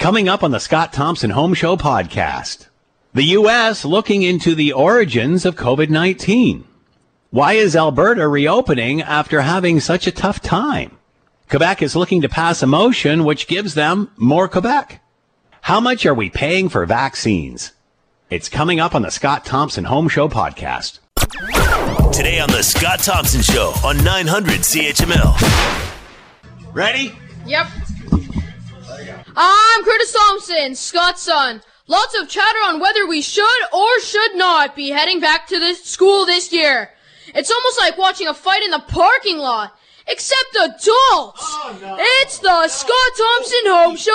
Coming up on the Scott Thompson Home Show podcast, the U.S. looking into the origins of COVID-19. Why is Alberta reopening after having such a tough time? Quebec is looking to pass a motion which gives them more Quebec. How much are we paying for vaccines? It's coming up on the Scott Thompson Home Show podcast. Today on the Scott Thompson Show on 900 CHML. Ready? Yep. I'm Curtis Thompson, Scott's son. Lots of chatter on whether we should or should not be heading back to the school this year. It's almost like watching a fight in the parking lot. Except adults! Oh, no. It's the Scott Thompson Home Show.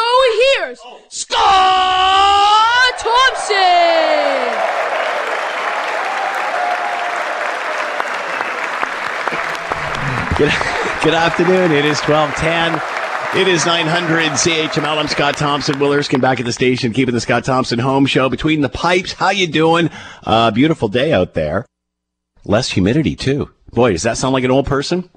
Here's Scott Thompson! Good, good afternoon. It is 1210. It is 900 CHML. I'm Scott Thompson. Will Erskine back at the station, keeping the Scott Thompson home show between the pipes. How you doing? Uh, beautiful day out there. Less humidity too. Boy, does that sound like an old person?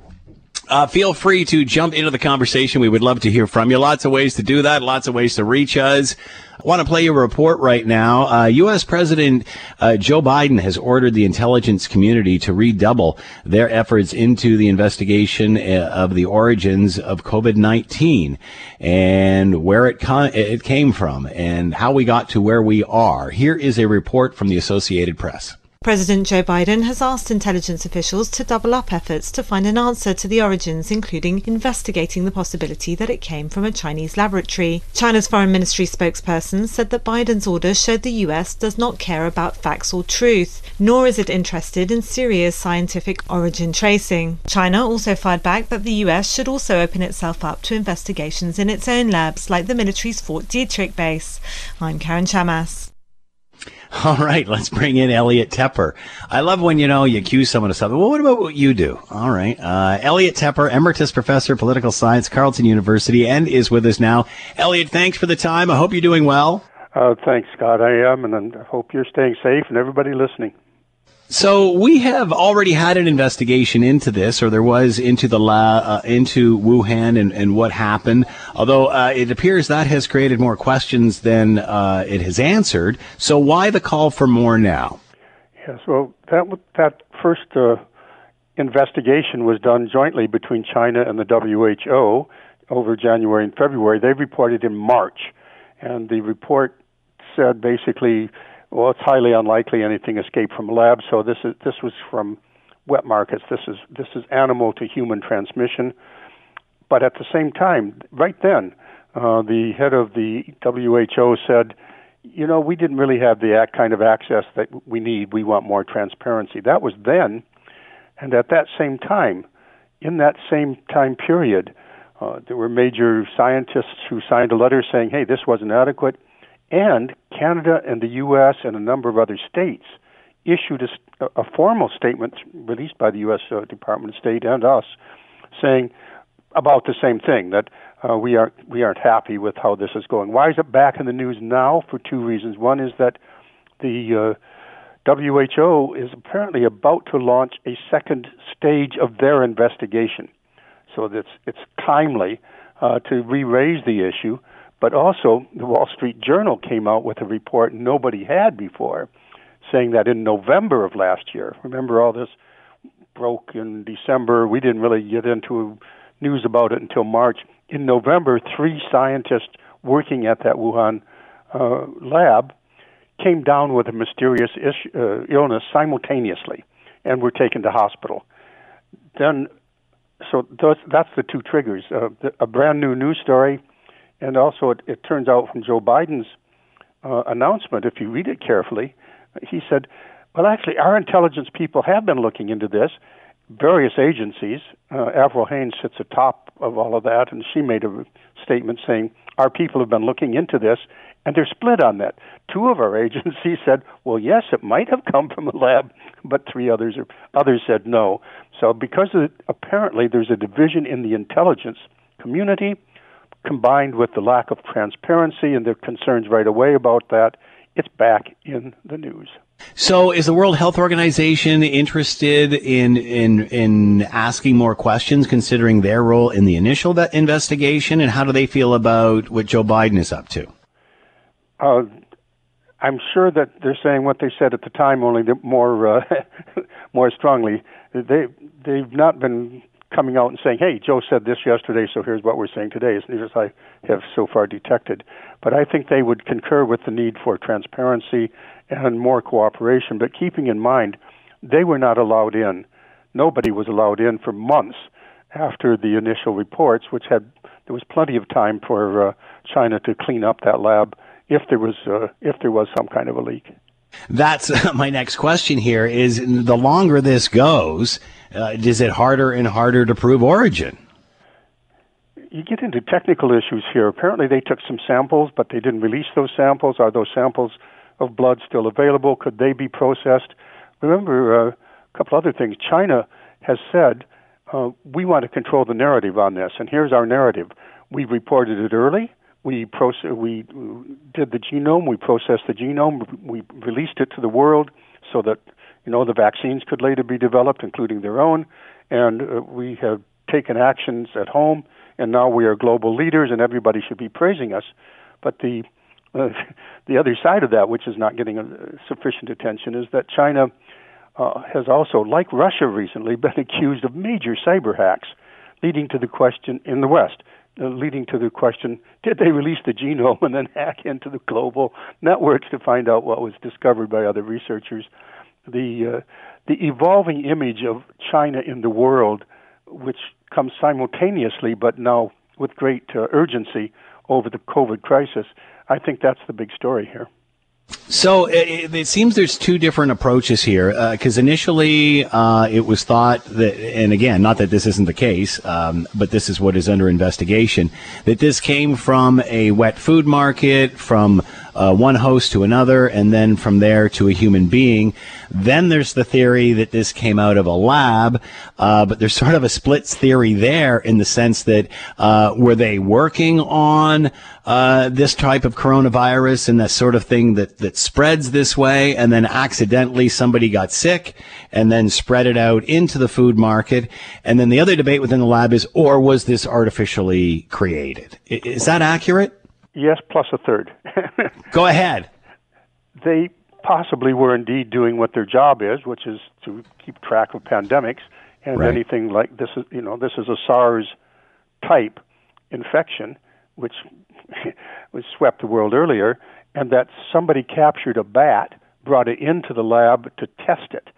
Uh, feel free to jump into the conversation. We would love to hear from you. Lots of ways to do that. Lots of ways to reach us. I want to play you a report right now. Uh, U.S. President uh, Joe Biden has ordered the intelligence community to redouble their efforts into the investigation uh, of the origins of COVID-19 and where it, co- it came from and how we got to where we are. Here is a report from the Associated Press. President Joe Biden has asked intelligence officials to double up efforts to find an answer to the origins, including investigating the possibility that it came from a Chinese laboratory. China's foreign ministry spokesperson said that Biden's order showed the US does not care about facts or truth, nor is it interested in serious scientific origin tracing. China also fired back that the US should also open itself up to investigations in its own labs, like the military's Fort Detrick base. I'm Karen Chammas. All right, let's bring in Elliot Tepper. I love when, you know, you accuse someone of something. Well, what about what you do? All right. Uh, Elliot Tepper, Emeritus Professor, of Political Science, Carleton University, and is with us now. Elliot, thanks for the time. I hope you're doing well. Uh, thanks, Scott. I am, and I hope you're staying safe and everybody listening. So we have already had an investigation into this, or there was into the la- uh, into Wuhan and, and what happened. Although uh, it appears that has created more questions than uh, it has answered. So why the call for more now? Yes, well, that that first uh, investigation was done jointly between China and the WHO over January and February. They reported in March, and the report said basically, well, it's highly unlikely anything escaped from a lab. So this is this was from wet markets. This is this is animal to human transmission. But at the same time, right then, uh, the head of the WHO said, you know, we didn't really have the kind of access that we need. We want more transparency. That was then. And at that same time, in that same time period, uh, there were major scientists who signed a letter saying, hey, this wasn't adequate. And Canada and the U.S. and a number of other states issued a, a formal statement released by the U.S. Uh, Department of State and us saying about the same thing that uh, we aren't we aren't happy with how this is going. Why is it back in the news now? For two reasons. One is that the uh, WHO is apparently about to launch a second stage of their investigation, so that's it's timely uh, to re-raise the issue. But also, the Wall Street Journal came out with a report nobody had before, saying that in November of last year. Remember, all this broke in December. We didn't really get into news about it until March. In November, three scientists working at that Wuhan uh, lab came down with a mysterious ish, uh, illness simultaneously and were taken to hospital. Then, so those, that's the two triggers uh, the, a brand new news story, and also it, it turns out from Joe Biden's uh, announcement, if you read it carefully, he said, Well, actually, our intelligence people have been looking into this various agencies. Uh, Avril Haines sits atop of all of that, and she made a statement saying, Our people have been looking into this, and they're split on that. Two of our agencies said, Well, yes, it might have come from a lab, but three others are, others said no. So, because of, apparently there's a division in the intelligence community, combined with the lack of transparency and their concerns right away about that, it's back in the news. So, is the World Health Organization interested in in in asking more questions, considering their role in the initial investigation, and how do they feel about what Joe Biden is up to? Uh, I'm sure that they're saying what they said at the time, only more uh, more strongly. They they've not been coming out and saying, "Hey, Joe said this yesterday, so here's what we're saying today," as near as I have so far detected. But I think they would concur with the need for transparency and more cooperation. But keeping in mind, they were not allowed in. Nobody was allowed in for months after the initial reports, which had there was plenty of time for uh, China to clean up that lab if there was uh, if there was some kind of a leak. That's my next question here is the longer this goes, uh, is it harder and harder to prove origin? You get into technical issues here. Apparently, they took some samples, but they didn't release those samples. Are those samples of blood still available? Could they be processed? Remember uh, a couple other things. China has said uh, we want to control the narrative on this, and here's our narrative. We reported it early. We proce- we did the genome. We processed the genome. We released it to the world so that you know the vaccines could later be developed, including their own. And uh, we have taken actions at home, and now we are global leaders, and everybody should be praising us. But the uh, the other side of that, which is not getting uh, sufficient attention, is that China uh, has also, like Russia recently, been accused of major cyber hacks, leading to the question in the West, uh, leading to the question: Did they release the genome and then hack into the global networks to find out what was discovered by other researchers? The uh, the evolving image of China in the world, which comes simultaneously but now with great uh, urgency over the COVID crisis, I think that's the big story here. So it, it, seems there's two different approaches here. Because uh, initially uh, it was thought that, and again, not that this isn't the case, um, but this is what is under investigation, that this came from a wet food market, from uh, one host to another, and then from there to a human being. Then there's the theory that this came out of a lab, uh, but there's sort of a split theory there in the sense that uh, were they working on uh, this type of coronavirus and that sort of thing that, that spreads this way, and then accidentally somebody got sick and then spread it out into the food market. And then the other debate within the lab is, or was this artificially created? Is that accurate? Yes, plus a third. Go ahead. They possibly were indeed doing what their job is, which is to keep track of pandemics and right. anything like this is you know this is a SARS type infection which was swept the world earlier and that somebody captured a bat brought it into the lab to test it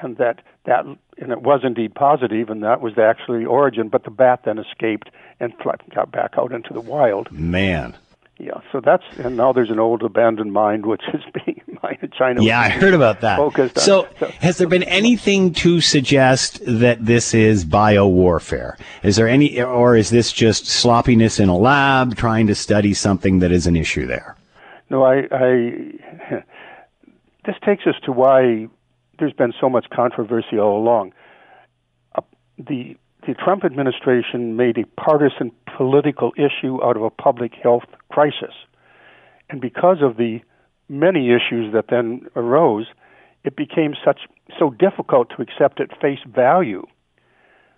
and that that and it was indeed positive and that was actually the origin but the bat then escaped and got back out into the wild man yeah, so that's and now there's an old abandoned mine which is being mined in China. Yeah, I heard about that. Focused so, so, has there been anything to suggest that this is bio warfare? Is there any, or is this just sloppiness in a lab trying to study something that is an issue there? No, I. I this takes us to why there's been so much controversy all along. Uh, the the Trump administration made a partisan political issue out of a public health crisis. And because of the many issues that then arose, it became such so difficult to accept at face value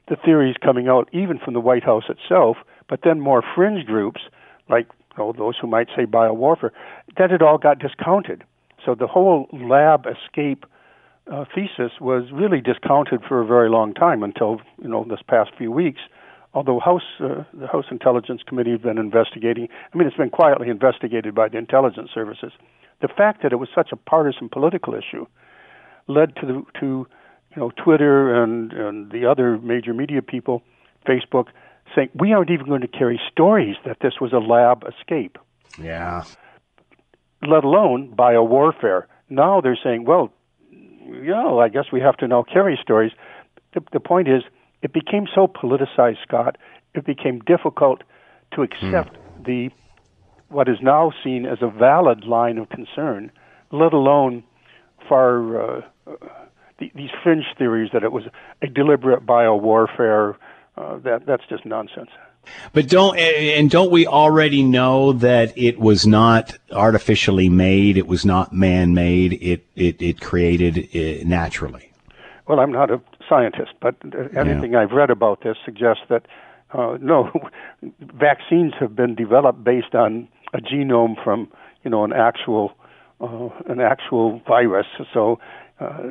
the theories coming out even from the White House itself, but then more fringe groups like know, those who might say biowarfare, that it all got discounted. So the whole lab escape uh, thesis was really discounted for a very long time until you know this past few weeks. Although House uh, the House Intelligence Committee has been investigating, I mean it's been quietly investigated by the intelligence services. The fact that it was such a partisan political issue led to the, to you know Twitter and and the other major media people, Facebook, saying we aren't even going to carry stories that this was a lab escape. Yeah. Let alone biowarfare. Now they're saying, well, you know, I guess we have to now carry stories. The, the point is, it became so politicized, Scott. It became difficult to accept hmm. the what is now seen as a valid line of concern, let alone far uh, the, these fringe theories that it was a deliberate biowarfare. Uh, that that's just nonsense. But don't and don't we already know that it was not artificially made? It was not man-made. It it it created uh, naturally. Well, I'm not a scientist, but anything yeah. I've read about this suggests that uh, no, vaccines have been developed based on a genome from you know, an actual uh, an actual virus. So. Uh,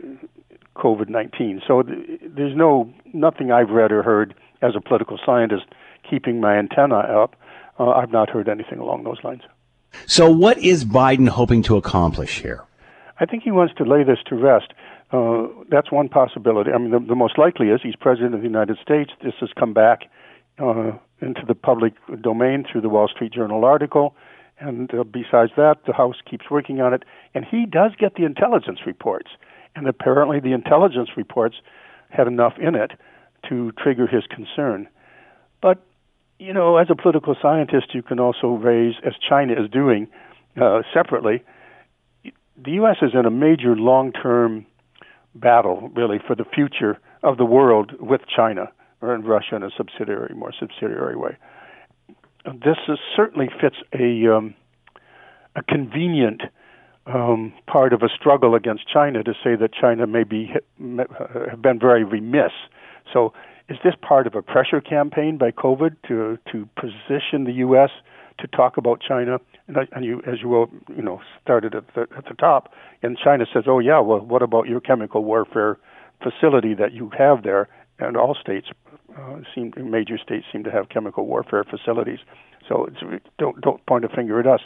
COVID 19. So th- there's no nothing I've read or heard as a political scientist keeping my antenna up. Uh, I've not heard anything along those lines. So, what is Biden hoping to accomplish here? I think he wants to lay this to rest. Uh, that's one possibility. I mean, the, the, most likely is he's president of the United States. This has come back uh, into the public domain through the Wall Street Journal article. And uh, besides that, the House keeps working on it. And he does get the intelligence reports. And apparently, the intelligence reports had enough in it to trigger his concern. But, you know, as a political scientist, you can also raise, as China is doing uh, separately, the U.S. is in a major long term battle, really, for the future of the world with China, or in Russia in a subsidiary, more subsidiary way. This is, certainly fits a, um, a convenient um, part of a struggle against China to say that China may be have been very remiss. So, is this part of a pressure campaign by COVID to to position the U.S. to talk about China? And, and you, as you will, you know, started at the at the top, and China says, "Oh yeah, well, what about your chemical warfare facility that you have there?" And all states uh, seem major states seem to have chemical warfare facilities. So don't don't point a finger at us.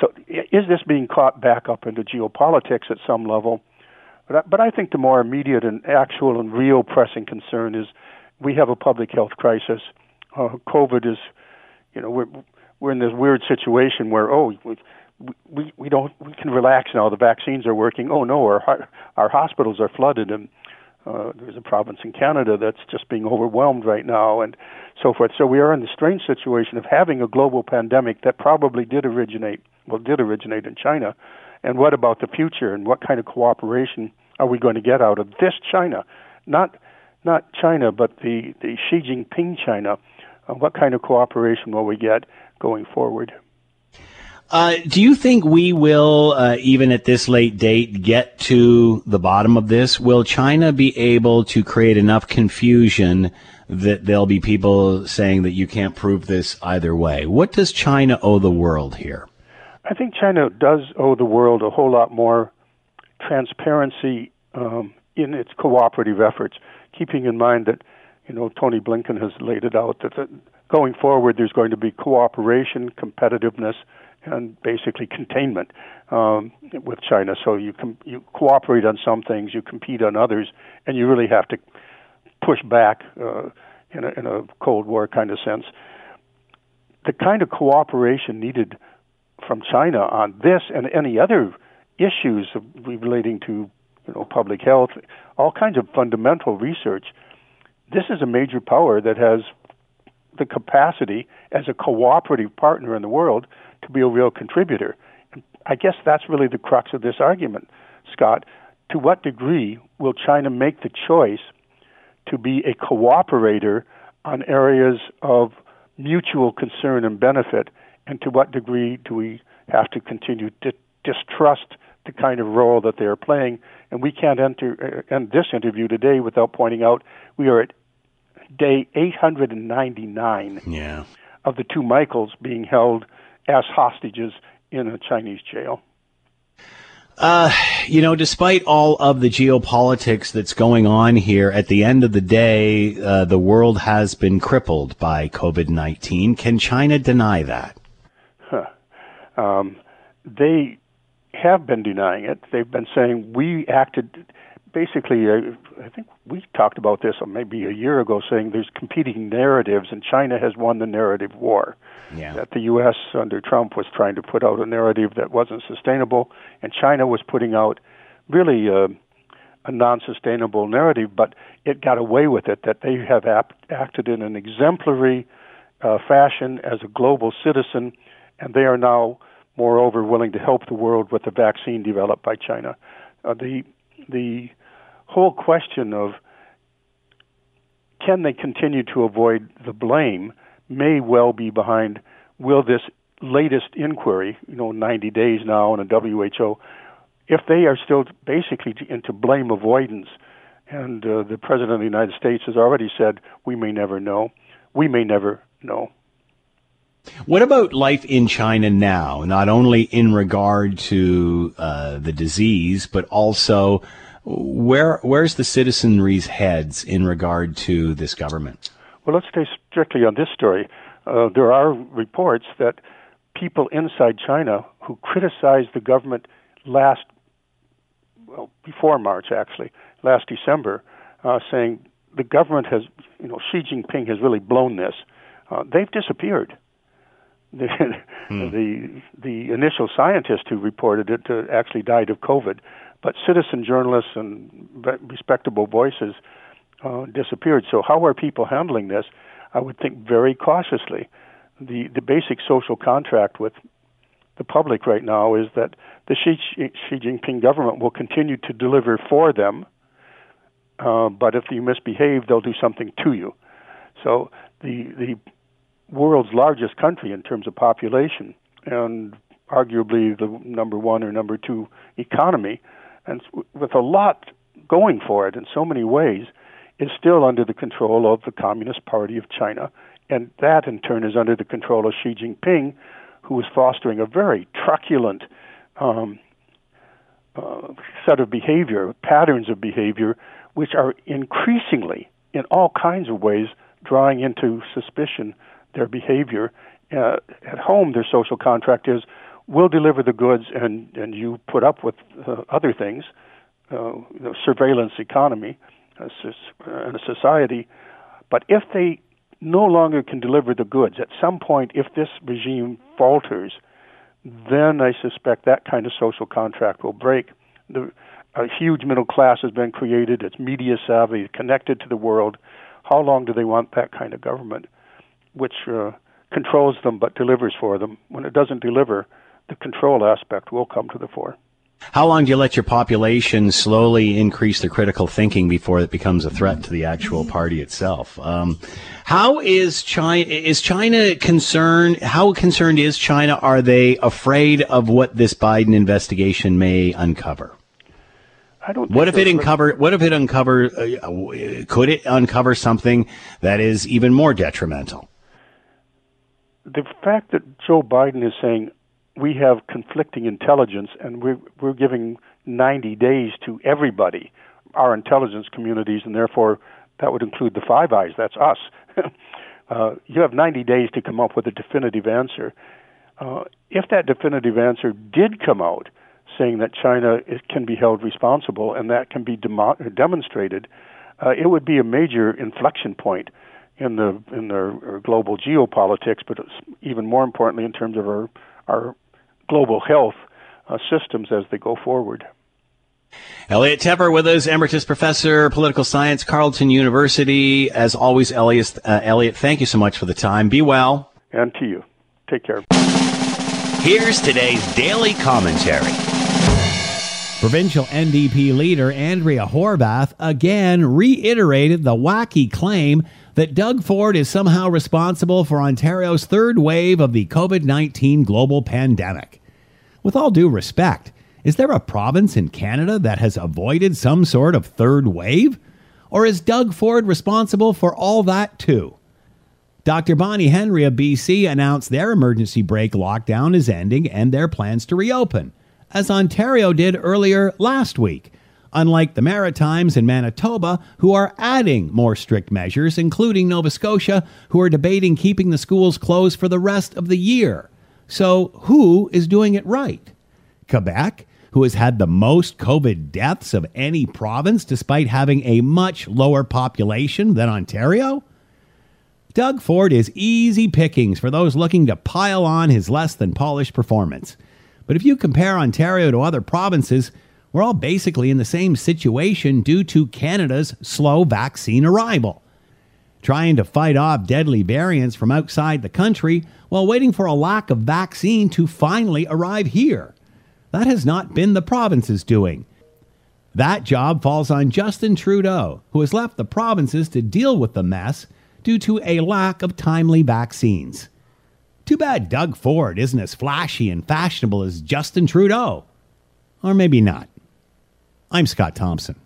So is this being caught back up into geopolitics at some level? But I, but I think the more immediate and actual and real pressing concern is we have a public health crisis. Uh, COVID is, you know, we're we're in this weird situation where oh we, we we don't we can relax now. The vaccines are working. Oh no, our our hospitals are flooded and uh, there's a province in Canada that's just being overwhelmed right now, and so forth. So we are in the strange situation of having a global pandemic that probably did originate, well, did originate in China. And what about the future? And what kind of cooperation are we going to get out of this China? Not, not China, but the the Xi Jinping China. Uh, what kind of cooperation will we get going forward? Uh, do you think we will, uh, even at this late date, get to the bottom of this? Will China be able to create enough confusion that there'll be people saying that you can't prove this either way? What does China owe the world here? I think China does owe the world a whole lot more transparency um, in its cooperative efforts, keeping in mind that, you know, Tony Blinken has laid it out that, that going forward there's going to be cooperation, competitiveness, and basically containment um, with China. So you com- you cooperate on some things, you compete on others, and you really have to push back uh, in, a, in a Cold War kind of sense. The kind of cooperation needed from China on this and any other issues relating to you know public health, all kinds of fundamental research. This is a major power that has the capacity as a cooperative partner in the world to be a real contributor. I guess that's really the crux of this argument, Scott. To what degree will China make the choice to be a cooperator on areas of mutual concern and benefit, and to what degree do we have to continue to distrust the kind of role that they are playing? And we can't enter, uh, end this interview today without pointing out we are at day 899 yeah. of the two Michaels being held as hostages in a Chinese jail. Uh, you know, despite all of the geopolitics that's going on here, at the end of the day, uh, the world has been crippled by COVID 19. Can China deny that? Huh. Um, they have been denying it. They've been saying we acted basically, uh, I think we talked about this maybe a year ago, saying there's competing narratives, and China has won the narrative war. Yeah. That the U.S. under Trump was trying to put out a narrative that wasn't sustainable, and China was putting out really uh, a non-sustainable narrative, but it got away with it. That they have ap- acted in an exemplary uh, fashion as a global citizen, and they are now, moreover, willing to help the world with the vaccine developed by China. Uh, the the whole question of can they continue to avoid the blame may well be behind will this latest inquiry, you know, 90 days now in a WHO, if they are still basically into blame avoidance, and uh, the President of the United States has already said, we may never know, we may never know. What about life in China now? Not only in regard to uh, the disease, but also where where's the citizenry's heads in regard to this government? Well, let's stay strictly on this story. Uh, there are reports that people inside China who criticized the government last, well, before March actually, last December, uh, saying the government has, you know, Xi Jinping has really blown this. Uh, they've disappeared. The, hmm. the the initial scientist who reported it uh, actually died of COVID, but citizen journalists and respectable voices uh, disappeared. So how are people handling this? I would think very cautiously. The the basic social contract with the public right now is that the Xi, Xi Jinping government will continue to deliver for them, uh, but if you misbehave, they'll do something to you. So the the world's largest country in terms of population and arguably the number one or number two economy, and with a lot going for it in so many ways, is still under the control of the Communist Party of China, and that in turn is under the control of Xi Jinping, who is fostering a very truculent um, uh, set of behavior, patterns of behavior, which are increasingly, in all kinds of ways, drawing into suspicion their behavior. Uh, at home, their social contract is we'll deliver the goods and, and you put up with uh, other things, uh, the surveillance economy uh, and a society. But if they no longer can deliver the goods, at some point, if this regime falters, then I suspect that kind of social contract will break. The, a huge middle class has been created. It's media savvy, connected to the world. How long do they want that kind of government? which uh, controls them but delivers for them. When it doesn't deliver, the control aspect will come to the fore. How long do you let your population slowly increase their critical thinking before it becomes a threat to the actual party itself? Um, how is China? Is China concerned? How concerned is China? Are they afraid of what this Biden investigation may uncover? I don't. What if it uncover? What if it uncover? Uh, could it uncover something that is even more detrimental? the fact that Joe Biden is saying we have conflicting intelligence and we're, we're giving 90 days to everybody, our intelligence communities, and therefore that would include the Five Eyes, that's us. uh, you have 90 days to come up with a definitive answer. Uh, if that definitive answer did come out saying that China is, can be held responsible and that can be demo- demonstrated, uh, it would be a major inflection point in the in the global geopolitics, but even more importantly in terms of our our global health uh, systems as they go forward. Elliot Tepper with us, Emeritus Professor, Political Science, Carleton University. As always, Elliot, uh, Elliot, thank you so much for the time. Be well. And to you. Take care. Here's today's daily commentary. Provincial NDP leader Andrea Horwath again reiterated the wacky claim that Doug Ford is somehow responsible for Ontario's third wave of the COVID 19 global pandemic. With all due respect, is there a province in Canada that has avoided some sort of third wave? Or is Doug Ford responsible for all that too? Dr. Bonnie Henry of BC announced their emergency brake lockdown is ending and their plans to reopen, as Ontario did earlier last week unlike the Maritimes and Manitoba, who are adding more strict measures, including Nova Scotia, who are debating keeping the schools closed for the rest of the year. So, who is doing it right? Quebec, who has had the most COVID deaths of any province despite having a much lower population than Ontario? Doug Ford is easy pickings for those looking to pile on his less than polished performance. But if you compare Ontario to other provinces, we're all basically in the same situation due to Canada's slow vaccine arrival. Trying to fight off deadly variants from outside the country while waiting for a lack of vaccine to finally arrive here. That has not been the province's doing. That job falls on Justin Trudeau, who has left the provinces to deal with the mess due to a lack of timely vaccines. Too bad Doug Ford isn't as flashy and fashionable as Justin Trudeau. Or maybe not. I'm Scott Thompson.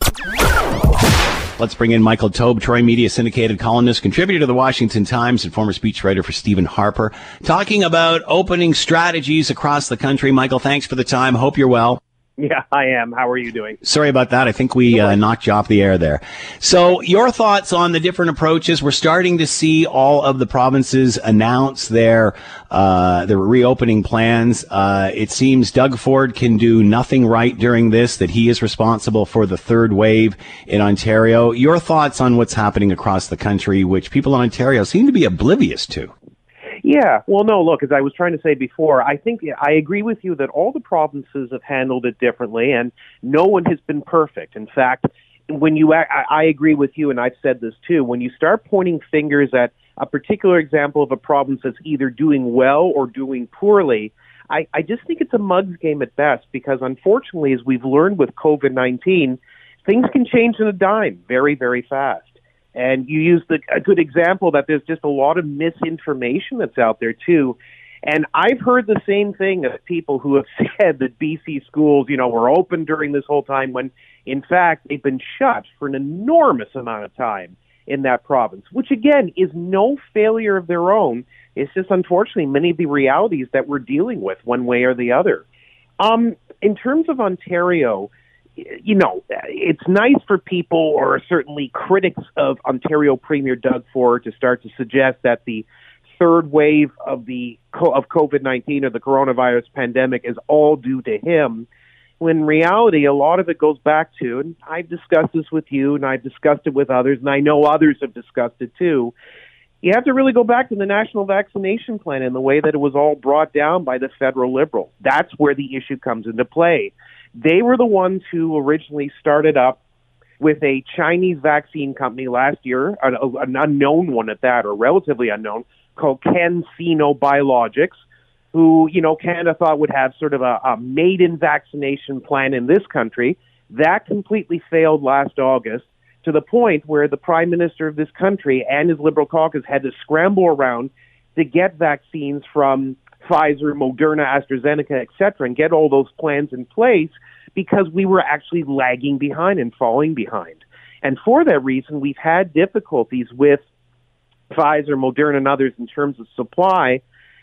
Let's bring in Michael Taube, Troy Media syndicated columnist, contributor to the Washington Times, and former speechwriter for Stephen Harper, talking about opening strategies across the country. Michael, thanks for the time. Hope you're well. Yeah, I am. How are you doing? Sorry about that. I think we uh, knocked you off the air there. So, your thoughts on the different approaches? We're starting to see all of the provinces announce their uh, their reopening plans. Uh, it seems Doug Ford can do nothing right during this. That he is responsible for the third wave in Ontario. Your thoughts on what's happening across the country, which people in Ontario seem to be oblivious to? Yeah, well, no, look, as I was trying to say before, I think I agree with you that all the provinces have handled it differently, and no one has been perfect. In fact, when you, I, agree with you, and I've said this too, when you start pointing fingers at a particular example of a province that's either doing well or doing poorly, I, I just think it's a mug's game at best because unfortunately, as we've learned with COVID 19, things can change in a dime very, very fast. And you used the, a good example that there's just a lot of misinformation that's out there too. And I've heard the same thing of people who have said that BC schools, you know, were open during this whole time when in fact they've been shut for an enormous amount of time in that province, which again is no failure of their own. It's just unfortunately many of the realities that we're dealing with one way or the other. Um, in terms of Ontario, you know, it's nice for people or certainly critics of Ontario Premier Doug Ford to start to suggest that the third wave of the of COVID-19 or the coronavirus pandemic is all due to him. When in reality, a lot of it goes back to, and I've discussed this with you, and I've discussed it with others, and I know others have discussed it too. You have to really go back to the national vaccination plan and the way that it was all brought down by the federal liberals. That's where the issue comes into play they were the ones who originally started up with a Chinese vaccine company last year, an, an unknown one at that, or relatively unknown, called CanSino Biologics, who, you know, Canada thought would have sort of a, a maiden vaccination plan in this country. That completely failed last August to the point where the prime minister of this country and his liberal caucus had to scramble around to get vaccines from Pfizer, Moderna, AstraZeneca, et cetera, and get all those plans in place because we were actually lagging behind and falling behind. And for that reason, we've had difficulties with Pfizer, Moderna, and others in terms of supply.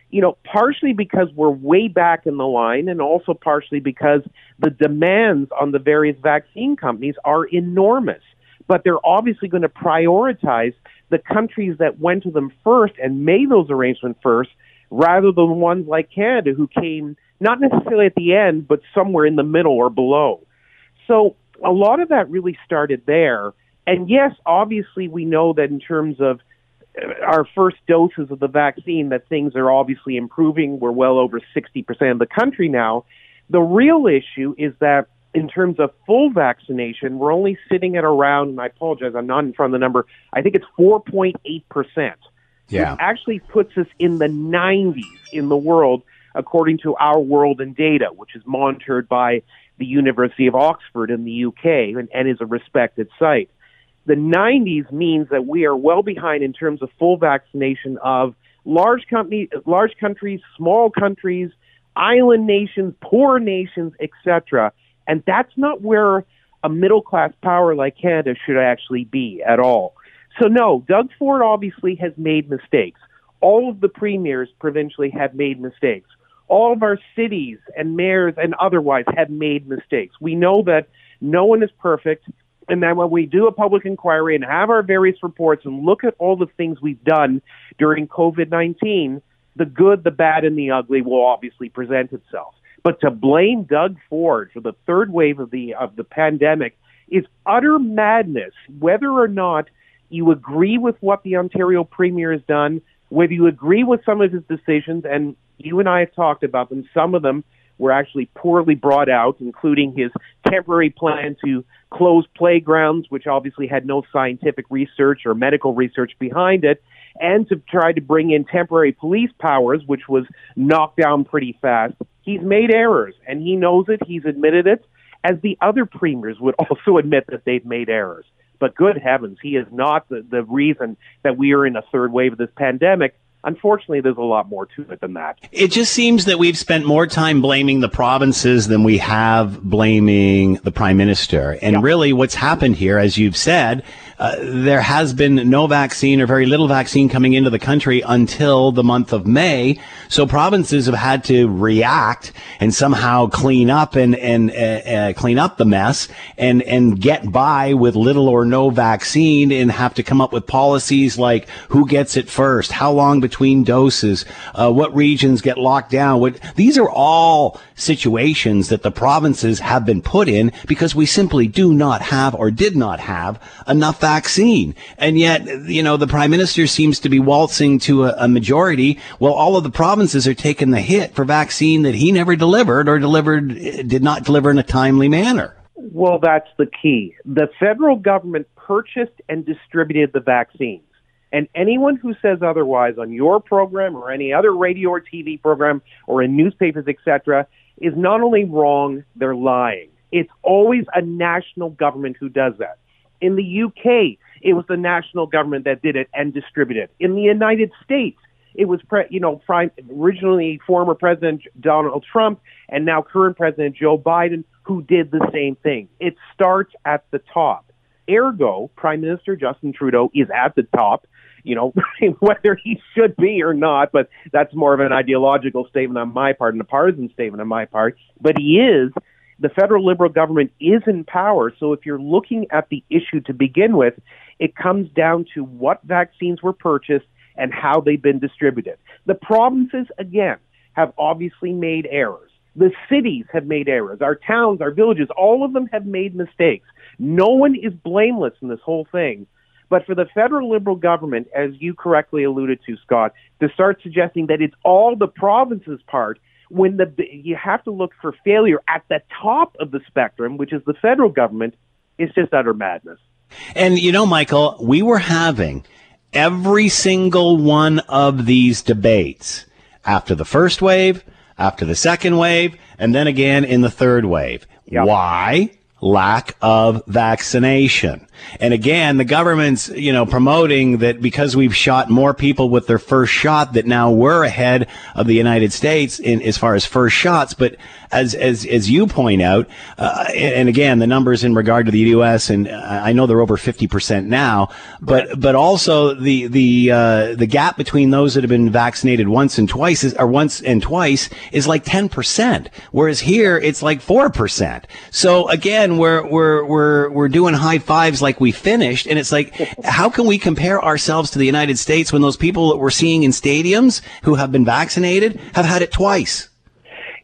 You know, partially because we're way back in the line, and also partially because the demands on the various vaccine companies are enormous. But they're obviously going to prioritize the countries that went to them first and made those arrangements first rather than ones like Canada who came not necessarily at the end, but somewhere in the middle or below. So a lot of that really started there. And yes, obviously, we know that in terms of uh, our first doses of the vaccine, that things are obviously improving. We're well over 60% of the country now. The real issue is that in terms of full vaccination, we're only sitting at around, and I apologize, I'm not in front of the number, I think it's 4.8% yeah. actually puts us in the 90s in the world, according to Our World in Data, which is monitored by the University of Oxford in the UK and, and is a respected site. The 90s means that we are well behind in terms of full vaccination of large company, large countries, small countries, island nations, poor nations, etc. And that's not where a middle class power like Canada should actually be at all. So no, Doug Ford obviously has made mistakes. All of the premiers provincially have made mistakes. All of our cities and mayors and otherwise have made mistakes. We know that no one is perfect. And then when we do a public inquiry and have our various reports and look at all the things we've done during COVID 19, the good, the bad, and the ugly will obviously present itself. But to blame Doug Ford for the third wave of the of the pandemic is utter madness, whether or not you agree with what the Ontario Premier has done, whether you agree with some of his decisions, and you and I have talked about them, some of them were actually poorly brought out, including his temporary plan to close playgrounds, which obviously had no scientific research or medical research behind it, and to try to bring in temporary police powers, which was knocked down pretty fast. He's made errors, and he knows it. He's admitted it, as the other premiers would also admit that they've made errors. But good heavens, he is not the, the reason that we are in a third wave of this pandemic. unfortunately, there's a lot more to it than that. It just seems that we've spent more time blaming the provinces than we have blaming the prime minister. And yeah. really, what's happened here, as you've said, uh, there has been no vaccine or very little vaccine coming into the country until the month of May. So provinces have had to react and somehow clean up and and uh, uh, clean up the mess and and get by with little or no vaccine and have to come up with policies like who gets it first, how long between doses, uh, what regions get locked down. What these are all situations that the provinces have been put in because we simply do not have or did not have enough vaccine. And yet, you know, the prime minister seems to be waltzing to a, a majority while all of the provinces are taking the hit for vaccine that he never delivered or delivered, did not deliver in a timely manner. Well, that's the key. The federal government purchased and distributed the vaccines. And anyone who says otherwise on your program or any other radio or TV program or in newspapers, etc., is not only wrong, they're lying. It's always a national government who does that. In the UK, it was the national government that did it and distributed. In the United States, it was, pre- you know, prime, originally former President Donald Trump and now current President Joe Biden who did the same thing. It starts at the top. Ergo, Prime Minister Justin Trudeau is at the top you know, whether he should be or not, but that's more of an ideological statement on my part and a partisan statement on my part. But he is. The federal Liberal government is in power. So if you're looking at the issue to begin with, it comes down to what vaccines were purchased and how they've been distributed. The provinces, again, have obviously made errors. The cities have made errors. Our towns, our villages, all of them have made mistakes. No one is blameless in this whole thing. But for the federal liberal government, as you correctly alluded to, Scott, to start suggesting that it's all the province's part when the you have to look for failure at the top of the spectrum, which is the federal government, it's just utter madness. And you know, Michael, we were having every single one of these debates after the first wave, after the second wave, and then again in the third wave. Yep. Why? Lack of vaccination. And again, the government's, you know, promoting that because we've shot more people with their first shot that now we're ahead of the United States in as far as first shots. But as as as you point out, uh, and again, the numbers in regard to the U.S. and I know they're over fifty percent now, but but also the the uh, the gap between those that have been vaccinated once and twice is, or once and twice is like ten percent, whereas here it's like four percent. So again, we're we're we're we're doing high fives like we finished, and it's like, how can we compare ourselves to the United States when those people that we're seeing in stadiums who have been vaccinated have had it twice?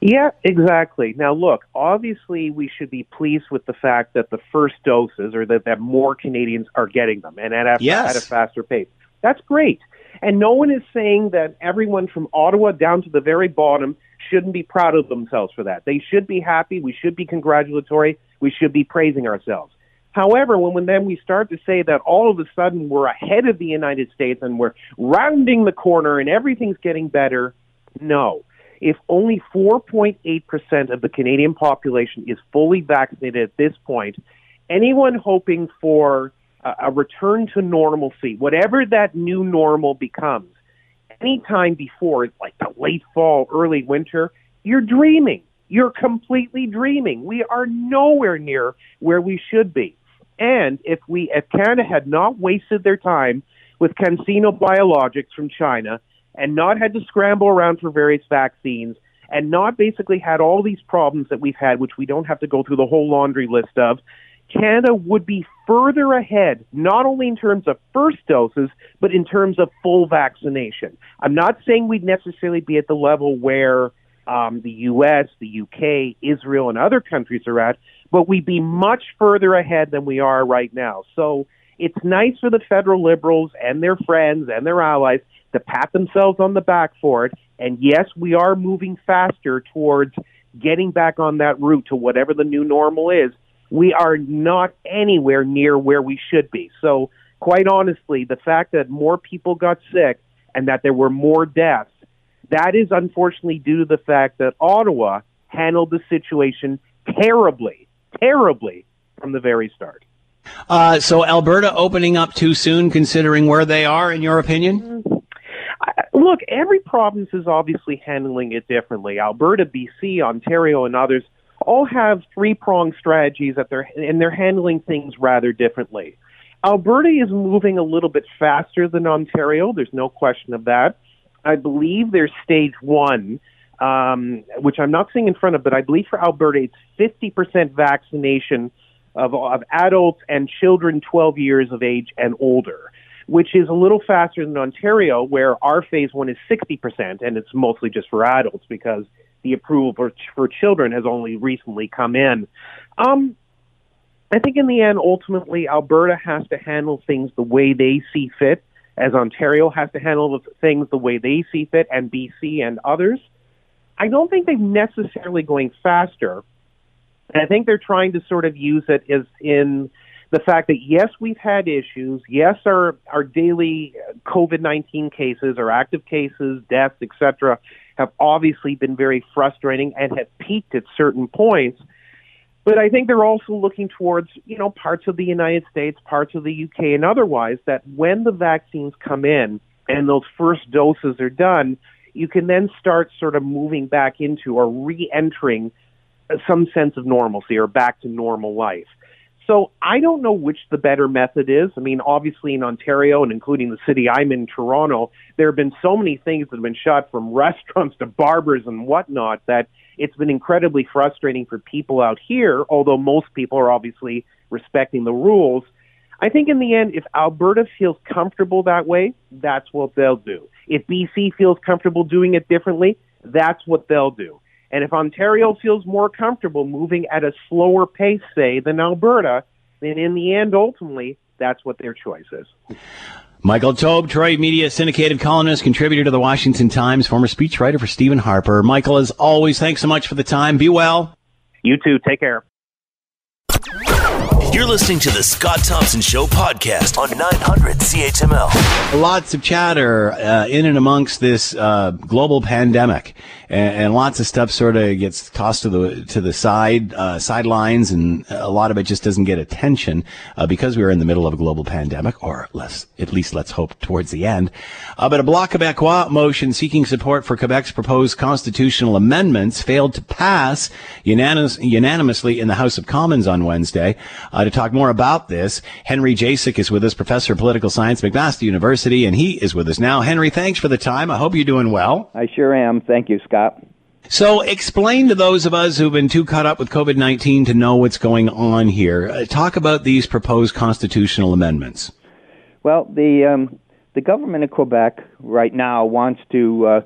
Yeah, exactly. Now, look, obviously, we should be pleased with the fact that the first doses, or that, that more Canadians are getting them, and at a, yes. at a faster pace. That's great. And no one is saying that everyone from Ottawa down to the very bottom shouldn't be proud of themselves for that. They should be happy. We should be congratulatory. We should be praising ourselves. However, when, when then we start to say that all of a sudden we're ahead of the United States and we're rounding the corner and everything's getting better, no if only 4.8% of the Canadian population is fully vaccinated at this point, anyone hoping for a, return to normalcy, whatever that new normal becomes, anytime before, like the late fall, early winter, you're dreaming. You're completely dreaming. We are nowhere near where we should be. And if we, if Canada had not wasted their time with CanSino Biologics from China and not had to scramble around for various vaccines and not basically had all these problems that we've had, which we don't have to go through the whole laundry list of, Canada would be further ahead, not only in terms of first doses, but in terms of full vaccination. I'm not saying we'd necessarily be at the level where um, the U.S., the UK, Israel, and other countries are at, but we'd be much further ahead than we are right now. So it's nice for the federal liberals and their friends and their allies to pat themselves on the back for it. And yes, we are moving faster towards getting back on that route to whatever the new normal is. We are not anywhere near where we should be. So, quite honestly, the fact that more people got sick and that there were more deaths, that is unfortunately due to the fact that Ottawa handled the situation terribly, terribly from the very start. Uh, so Alberta opening up too soon, considering where they are, in your opinion? Look, every province is obviously handling it differently. Alberta, BC, Ontario, and others all have three pronged strategies that they're and they're handling things rather differently. Alberta is moving a little bit faster than Ontario. There's no question of that. I believe there's stage one, um, which I'm not seeing in front of, but I believe for Alberta it's 50% vaccination of, of adults and children 12 years of age and older, which is a little faster than Ontario, where our phase one is 60%, and it's mostly just for adults because the approval for, for children has only recently come in. Um, I think in the end, ultimately, Alberta has to handle things the way they see fit, as Ontario has to handle things the way they see fit, and BC and others. I don't think they're necessarily going faster. And I think they're trying to sort of use it as in the fact that yes, we've had issues. Yes, our our daily COVID nineteen cases, our active cases, deaths, etc., have obviously been very frustrating and have peaked at certain points. But I think they're also looking towards, you know, parts of the United States, parts of the UK, and otherwise that when the vaccines come in and those first doses are done, you can then start sort of moving back into or re-entering some sense of normalcy or back to normal life. So I don't know which the better method is. I mean, obviously in Ontario and including the city I'm in, Toronto, there have been so many things that have been shut from restaurants to barbers and whatnot that it's been incredibly frustrating for people out here, although most people are obviously respecting the rules. I think in the end, if Alberta feels comfortable that way, that's what they'll do. If BC feels comfortable doing it differently, that's what they'll do. And if Ontario feels more comfortable moving at a slower pace, say, than Alberta, then in the end, ultimately, that's what their choice is. Michael Taube, Troy Media syndicated columnist, contributor to the Washington Times, former speechwriter for Stephen Harper. Michael, as always, thanks so much for the time. Be well. You too. Take care. You're listening to the Scott Thompson Show podcast on 900 CHML. Lots of chatter uh, in and amongst this uh, global pandemic, and, and, lots of stuff sort of gets tossed to the to the side uh, sidelines, and a lot of it just doesn't get attention uh, because we are in the middle of a global pandemic, or less, at least let's hope towards the end. Uh, but a Bloc Québécois motion seeking support for Quebec's proposed constitutional amendments failed to pass unanimous, unanimously in the House of Commons on Wednesday. Uh, to talk more about this, Henry Jacek is with us, professor of political science, McMaster University, and he is with us now. Henry, thanks for the time. I hope you're doing well. I sure am. Thank you, Scott. So, explain to those of us who've been too caught up with COVID 19 to know what's going on here. Uh, talk about these proposed constitutional amendments. Well, the um, the government of Quebec right now wants to uh,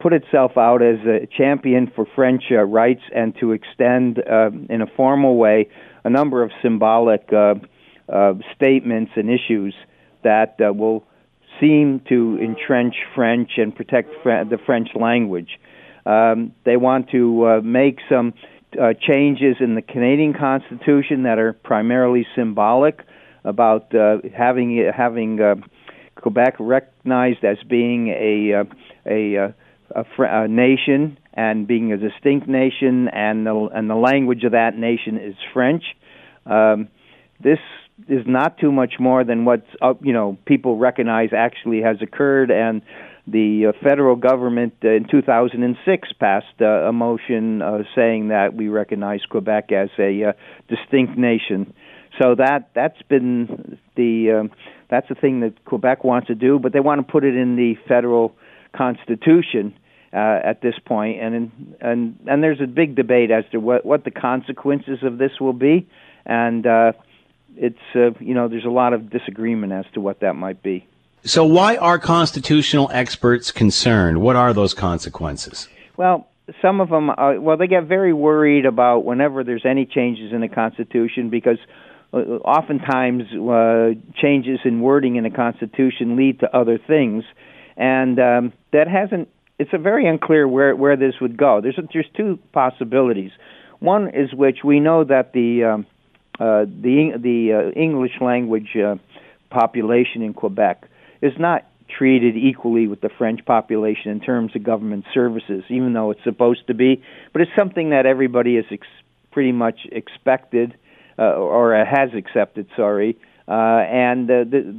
put itself out as a champion for French uh, rights and to extend, uh, in a formal way, a number of symbolic uh, uh, statements and issues that uh, will seem to entrench French and protect Fre- the French language. Um, they want to uh, make some uh, changes in the Canadian Constitution that are primarily symbolic about uh, having having uh, Quebec recognized as being a uh, a, a, a, fr- a nation and being a distinct nation, and the, and the language of that nation is French. Um, this is not too much more than what uh, you know people recognize actually has occurred, and the uh, federal government uh, in 2006 passed uh, a motion uh, saying that we recognize Quebec as a uh, distinct nation. So that that's been the um, that's the thing that Quebec wants to do, but they want to put it in the federal constitution at this point, and and and there's a big debate as to what what the consequences of this will be, and it's uh, you know there's a lot of disagreement as to what that might be. So why are constitutional experts concerned? What are those consequences? Well, some of them, are, well, they get very worried about whenever there's any changes in the Constitution because uh, oftentimes uh, changes in wording in the Constitution lead to other things, and um, that hasn't it's a very unclear where where this would go. There's there's two possibilities. One is which we know that the um, uh, the the uh, English language uh, population in Quebec is not treated equally with the French population in terms of government services, even though it's supposed to be. But it's something that everybody has ex- pretty much expected uh, or has accepted. Sorry, Uh, and uh, the,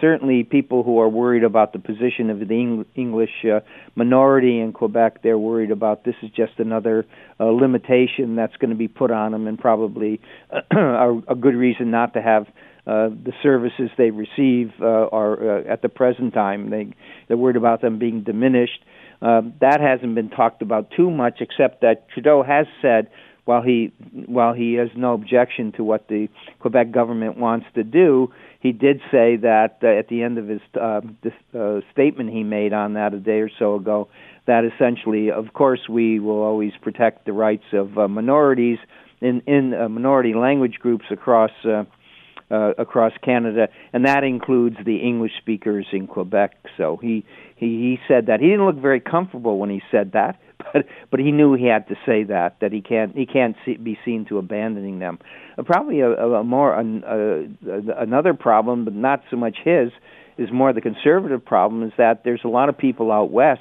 certainly, people who are worried about the position of the Eng- English uh, minority in Quebec, they're worried about this is just another uh, limitation that's going to be put on them, and probably a, a good reason not to have uh, the services they receive uh, are uh, at the present time. They they're worried about them being diminished. Uh, that hasn't been talked about too much, except that Trudeau has said while he while he has no objection to what the Quebec government wants to do, he did say that uh, at the end of his uh, this, uh, statement he made on that a day or so ago, that essentially, of course, we will always protect the rights of uh, minorities in in uh, minority language groups across. Uh, uh, across Canada, and that includes the English speakers in Quebec. So he, he he said that he didn't look very comfortable when he said that, but but he knew he had to say that that he can't he can't see, be seen to abandoning them. Uh, probably a, a more an, uh, another problem, but not so much his, is more the conservative problem. Is that there's a lot of people out west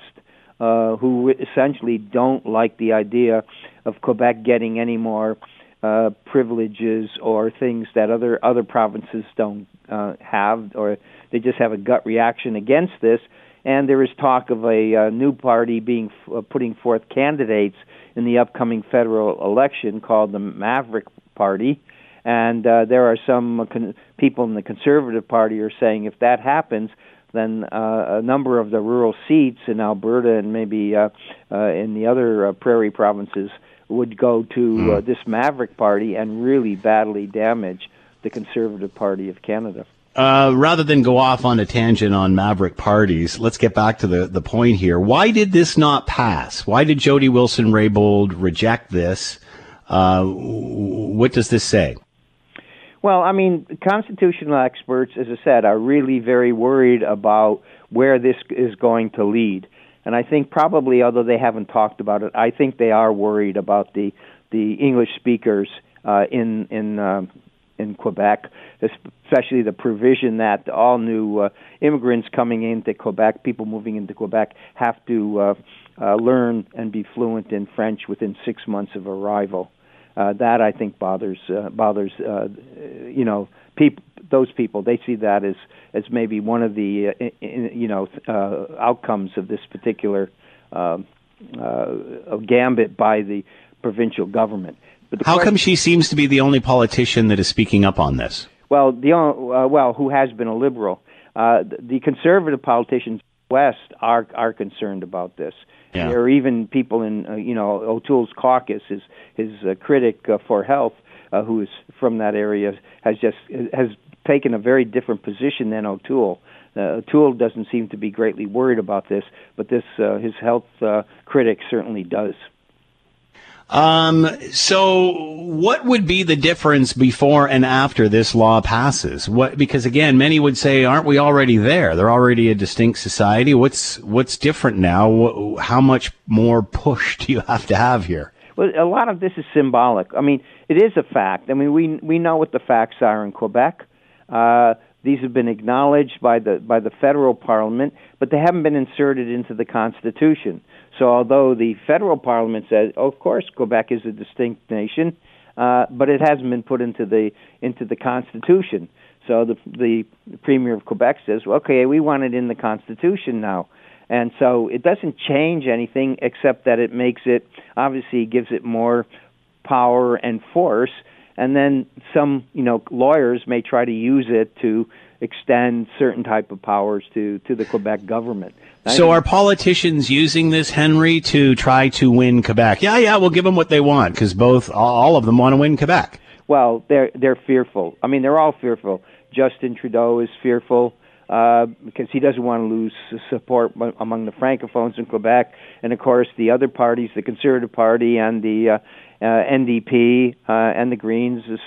uh, who essentially don't like the idea of Quebec getting any more uh, privileges or things that other other provinces don't uh, have, or they just have a gut reaction against this and there is talk of a uh, new party being uh, putting forth candidates in the upcoming federal election called the Maverick Party. And uh, there are some con- people in the Conservative Party are saying if that happens, then uh, a number of the rural seats in Alberta and maybe uh, uh, in the other uh, prairie provinces would go to uh, hmm. this Maverick Party and really badly damage the Conservative Party of Canada. Uh, rather than go off on a tangent on Maverick parties, let's get back to the, the point here. Why did this not pass? Why did Jody Wilson Raybould reject this? Uh, what does this say? Well, I mean, constitutional experts, as I said, are really very worried about where this is going to lead. And I think probably, although they haven't talked about it, I think they are worried about the the English speakers uh, in in uh, in Quebec, especially the provision that all new uh, immigrants coming into Quebec, people moving into Quebec, have to uh, uh, learn and be fluent in French within six months of arrival. Uh, that I think bothers uh, bothers uh, you know those people they see that as as maybe one of the uh, in, you know uh, outcomes of this particular uh, uh, gambit by the provincial government. How question, come she seems to be the only politician that is speaking up on this? Well, the uh, well, who has been a liberal? Uh, the conservative politicians west are are concerned about this. Yeah. There are even people in uh, you know O'Toole's caucus, his his uh, critic uh, for health, uh, who is from that area, has just has taken a very different position than O'Toole. Uh, O'Toole doesn't seem to be greatly worried about this, but this uh, his health uh, critic certainly does. Um, so what would be the difference before and after this law passes? What, because again, many would say, aren't we already there? They're already a distinct society. What's, what's different now? How much more push do you have to have here? Well, a lot of this is symbolic. I mean, it is a fact. I mean, we, we know what the facts are in Quebec. Uh, these have been acknowledged by the by the federal parliament, but they haven't been inserted into the constitution. So although the federal parliament says, oh, of course, Quebec is a distinct nation, uh, but it hasn't been put into the into the Constitution. So the the premier of Quebec says, well, okay, we want it in the Constitution now. And so it doesn't change anything except that it makes it obviously gives it more power and force. And then some, you know, lawyers may try to use it to extend certain type of powers to to the Quebec government. So are politicians using this, Henry, to try to win Quebec? Yeah, yeah, we'll give them what they want because both, all of them want to win Quebec. Well, they're they're fearful. I mean, they're all fearful. Justin Trudeau is fearful uh, because he doesn't want to lose support among the francophones in Quebec, and of course the other parties, the Conservative Party and the uh, uh, NDP uh, and the Greens, is,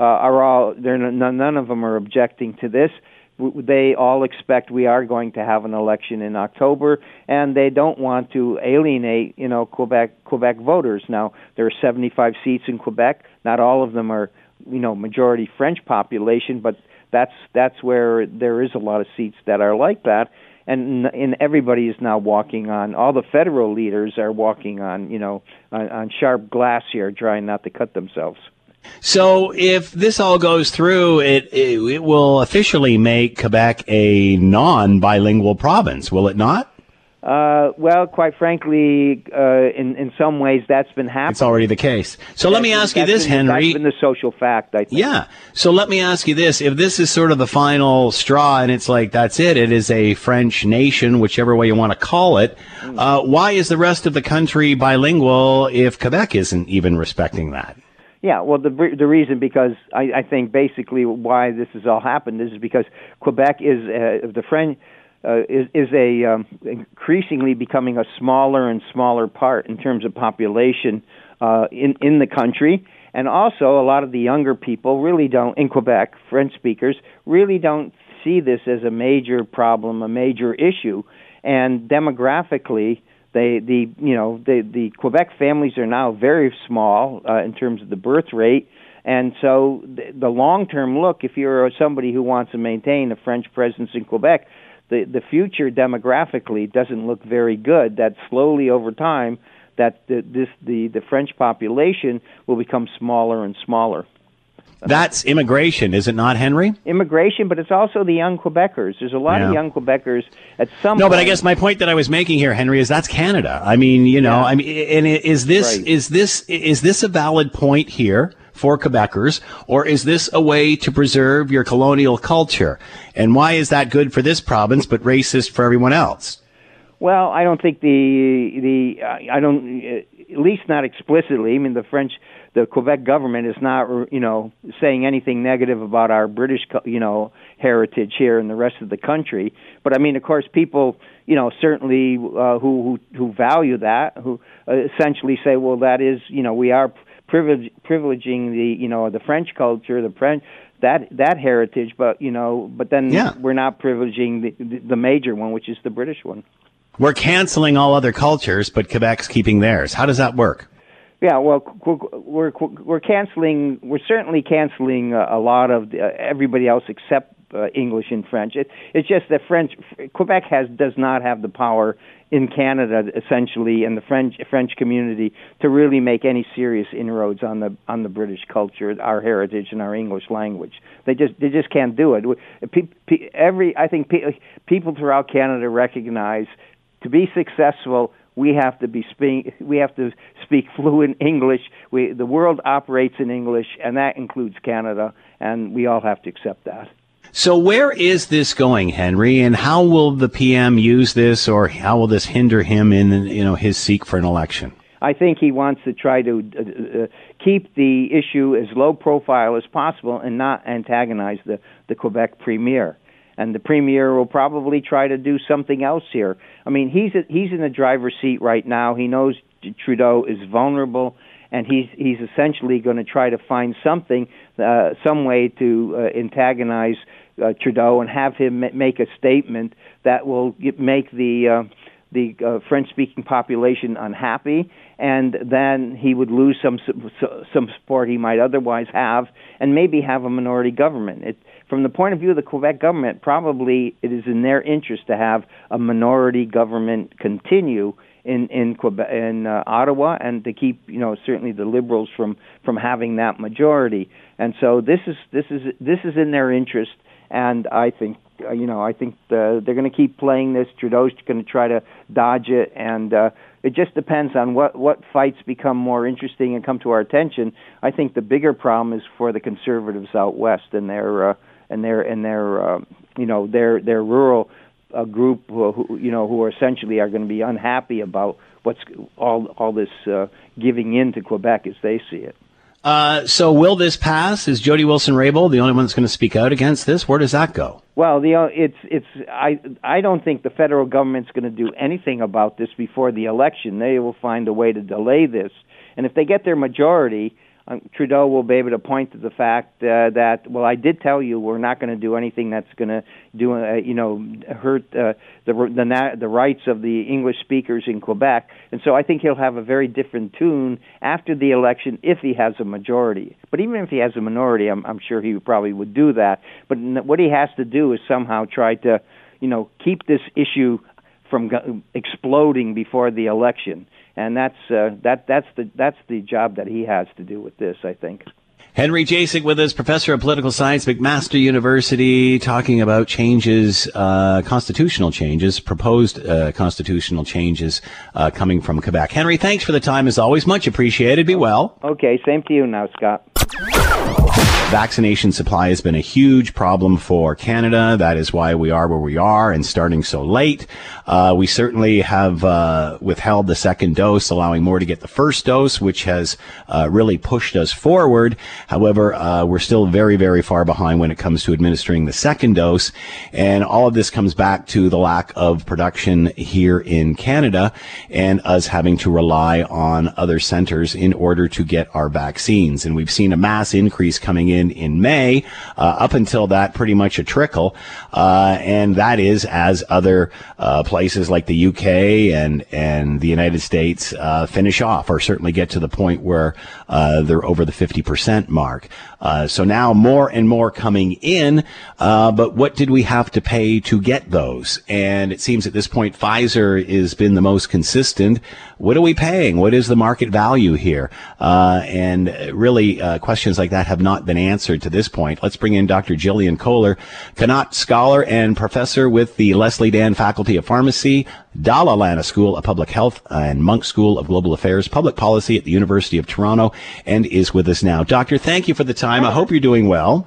uh, are all. They're none, none of them are objecting to this they all expect we are going to have an election in October, and they don't want to alienate, you know, Quebec Quebec voters. Now there are 75 seats in Quebec. Not all of them are, you know, majority French population, but that's that's where there is a lot of seats that are like that. And, and everybody is now walking on. All the federal leaders are walking on, you know, on, on sharp glass here, trying not to cut themselves. So if this all goes through, it, it, it will officially make Quebec a non-bilingual province, will it not? Uh, well, quite frankly, uh, in in some ways, that's been happening. It's already the case. So let me ask you this, been, Henry. That's been the social fact, I think. Yeah. So let me ask you this: If this is sort of the final straw, and it's like that's it, it is a French nation, whichever way you want to call it. Hmm. Uh, why is the rest of the country bilingual if Quebec isn't even respecting that? Yeah, well, the the reason because I, I think basically why this has all happened is because Quebec is uh, the French uh, is is a um, increasingly becoming a smaller and smaller part in terms of population uh, in in the country, and also a lot of the younger people really don't in Quebec, French speakers really don't see this as a major problem, a major issue, and demographically. They, the you know the the Quebec families are now very small uh, in terms of the birth rate, and so the, the long term look, if you're somebody who wants to maintain a French presence in Quebec, the the future demographically doesn't look very good. That slowly over time, that the, this the the French population will become smaller and smaller. That's immigration, is it not, Henry? Immigration, but it's also the young Quebecers. There's a lot Yeah. of young Quebecers at some. No, but I guess my point that I was making here, Henry, is that's Canada. I mean, you know, Yeah. I mean, and is this Right. is this is this a valid point here for Quebecers, or is this a way to preserve your colonial culture? And why is that good for this province but racist for everyone else? Well, I don't think the the uh, I don't uh, at least not explicitly. I mean, the French, the Quebec government is not you know saying anything negative about our British you know heritage here and the rest of the country. But I mean, of course, people you know certainly uh, who who who value that who uh, essentially say, well, that is you know we are privilege, privileging the you know the French culture, the French that that heritage, but you know, but then Yeah. we're not privileging the, the the major one, which is the British one. We're canceling all other cultures, but Quebec's keeping theirs. How does that work? Yeah, well, we're we're canceling. We're certainly canceling uh, a lot of uh, everybody else except uh, English and French. It, it's just that French Quebec has does not have the power in Canada, essentially, and the French French community to really make any serious inroads on the on the British culture, our heritage, and our English language. They just they just can't do it. Every I think people throughout Canada recognize to be successful we have to be speak we have to speak fluent English. We the world operates in English, and that includes Canada, and we all have to accept that. So where is this going, Henry, and how will the PM use this, or how will this hinder him in you know his seek for an election? I think he wants to try to uh, uh, keep the issue as low profile as possible and not antagonize the, the Quebec premier. And the premier will probably try to do something else here. I mean, he's a, he's in the driver's seat right now. He knows Trudeau is vulnerable, and he's he's essentially going to try to find something, uh, some way to uh, antagonize uh, Trudeau and have him ma- make a statement that will get, make the uh, the uh, French-speaking population unhappy, and then he would lose some some support he might otherwise have, and maybe have a minority government. It, from the point of view of the Quebec government, probably it is in their interest to have a minority government continue in in Quebec, in uh, Ottawa, and to keep you know certainly the Liberals from from having that majority. And so this is this is this is in their interest, and I think uh, you know I think the, they're going to keep playing this. Trudeau's going to try to dodge it, and uh, it just depends on what what fights become more interesting and come to our attention. I think the bigger problem is for the conservatives out west and their uh, and their and their uh, you know their their rural uh, group who, who you know who are essentially are going to be unhappy about what's all all this uh, giving in to Quebec as they see it. Uh, so will this pass? Is Jody Wilson Raybould the only one that's going to speak out against this? Where does that go? Well, the uh, it's it's I I don't think the federal government's going to do anything about this before the election. They will find a way to delay this, and if they get their majority, um, Trudeau will be able to point to the fact uh, that well, I did tell you we're not going to do anything that's going to do uh, you know hurt uh, the the the rights of the English speakers in Quebec, and so I think he'll have a very different tune after the election if he has a majority. But even if he has a minority, I'm, I'm sure he probably would do that. But what he has to do is somehow try to you know keep this issue from exploding before the election and that's uh, that that's the that's the job that he has to do with this. I think. Henry Jacek with us, professor of political science, McMaster University, talking about changes, uh, constitutional changes, proposed uh, constitutional changes uh, coming from Quebec. Henry, thanks for the time as always. Much appreciated. Be well. Okay, same to you now, Scott. Vaccination supply has been a huge problem for Canada. That is why we are where we are and starting so late. Uh, we certainly have uh, withheld the second dose, allowing more to get the first dose, which has uh, really pushed us forward. However, uh, we're still very, very far behind when it comes to administering the second dose. And all of this comes back to the lack of production here in Canada and us having to rely on other centers in order to get our vaccines. And we've seen a mass increase coming in in May. Uh, up until that, pretty much a trickle. Uh, and that is as other uh, places like the UK and, and the United States uh, finish off or certainly get to the point where uh, they're over the 50% mark. Uh, so now more and more coming in, but what did we have to pay to get those? And it seems at this point Pfizer has been the most consistent. What are we paying? What is the market value here? Uh, and really, uh, questions like that have not been answered to this point. Let's bring in Dr. Jillian Kohler, Connaught Scholar and Professor with the Leslie Dan Faculty of Pharmacy, Dalla Lana School of Public Health, and Munk School of Global Affairs, Public Policy at the University of Toronto, and is with us now. Doctor, thank you for the time. I hope you're doing well.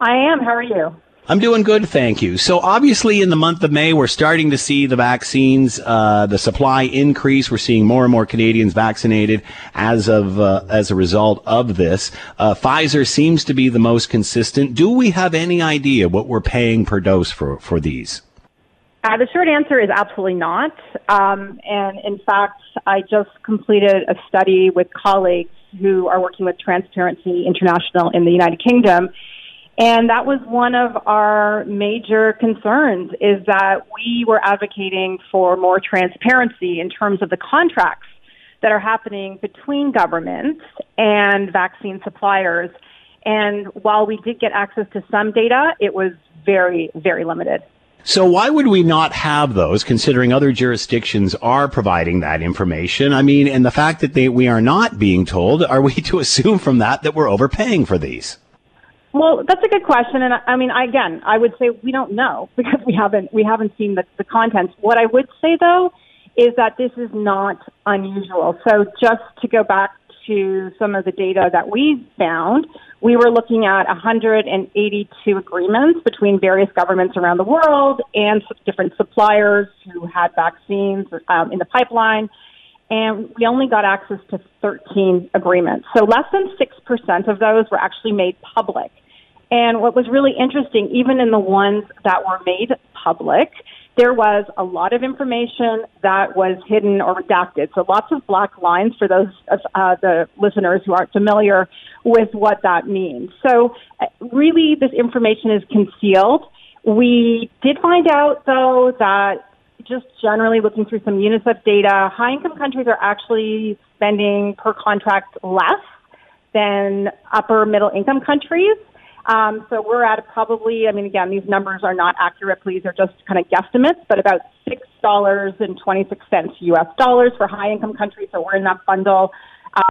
I am. How are you? I'm doing good, thank you. So obviously, in the month of May, we're starting to see the vaccines, uh, the supply increase. We're seeing more and more Canadians vaccinated as of uh, as a result of this. Uh, Pfizer seems to be the most consistent. Do we have any idea what we're paying per dose for for these? Uh, the short answer is absolutely not. Um, and in fact, I just completed a study with colleagues who are working with Transparency International in the United Kingdom and that was one of our major concerns is that we were advocating for more transparency in terms of the contracts that are happening between governments and vaccine suppliers. And while we did get access to some data, it was very, very limited. So why would we not have those, considering other jurisdictions are providing that information? I mean, and the fact that they, we are not being told, are we to assume from that that we're overpaying for these? Well, that's a good question, and I, I mean, I, again, I would say we don't know because we haven't we haven't seen the, the contents. What I would say though is that this is not unusual. So just to go back to some of the data that we found, we were looking at 182 agreements between various governments around the world and different suppliers who had vaccines um, in the pipeline and we only got access to 13 agreements. So less than 6% of those were actually made public. And what was really interesting, even in the ones that were made public, there was a lot of information that was hidden or redacted. So lots of black lines for those of uh, the listeners who aren't familiar with what that means. So uh, really, this information is concealed. We did find out, though, that just generally looking through some UNICEF data, high income countries are actually spending per contract less than upper middle income countries. Um, so we're at probably, I mean, again, these numbers are not accurate, please, they're just kind of guesstimates, but about $6.26 US dollars for high income countries. So we're in that bundle. Uh,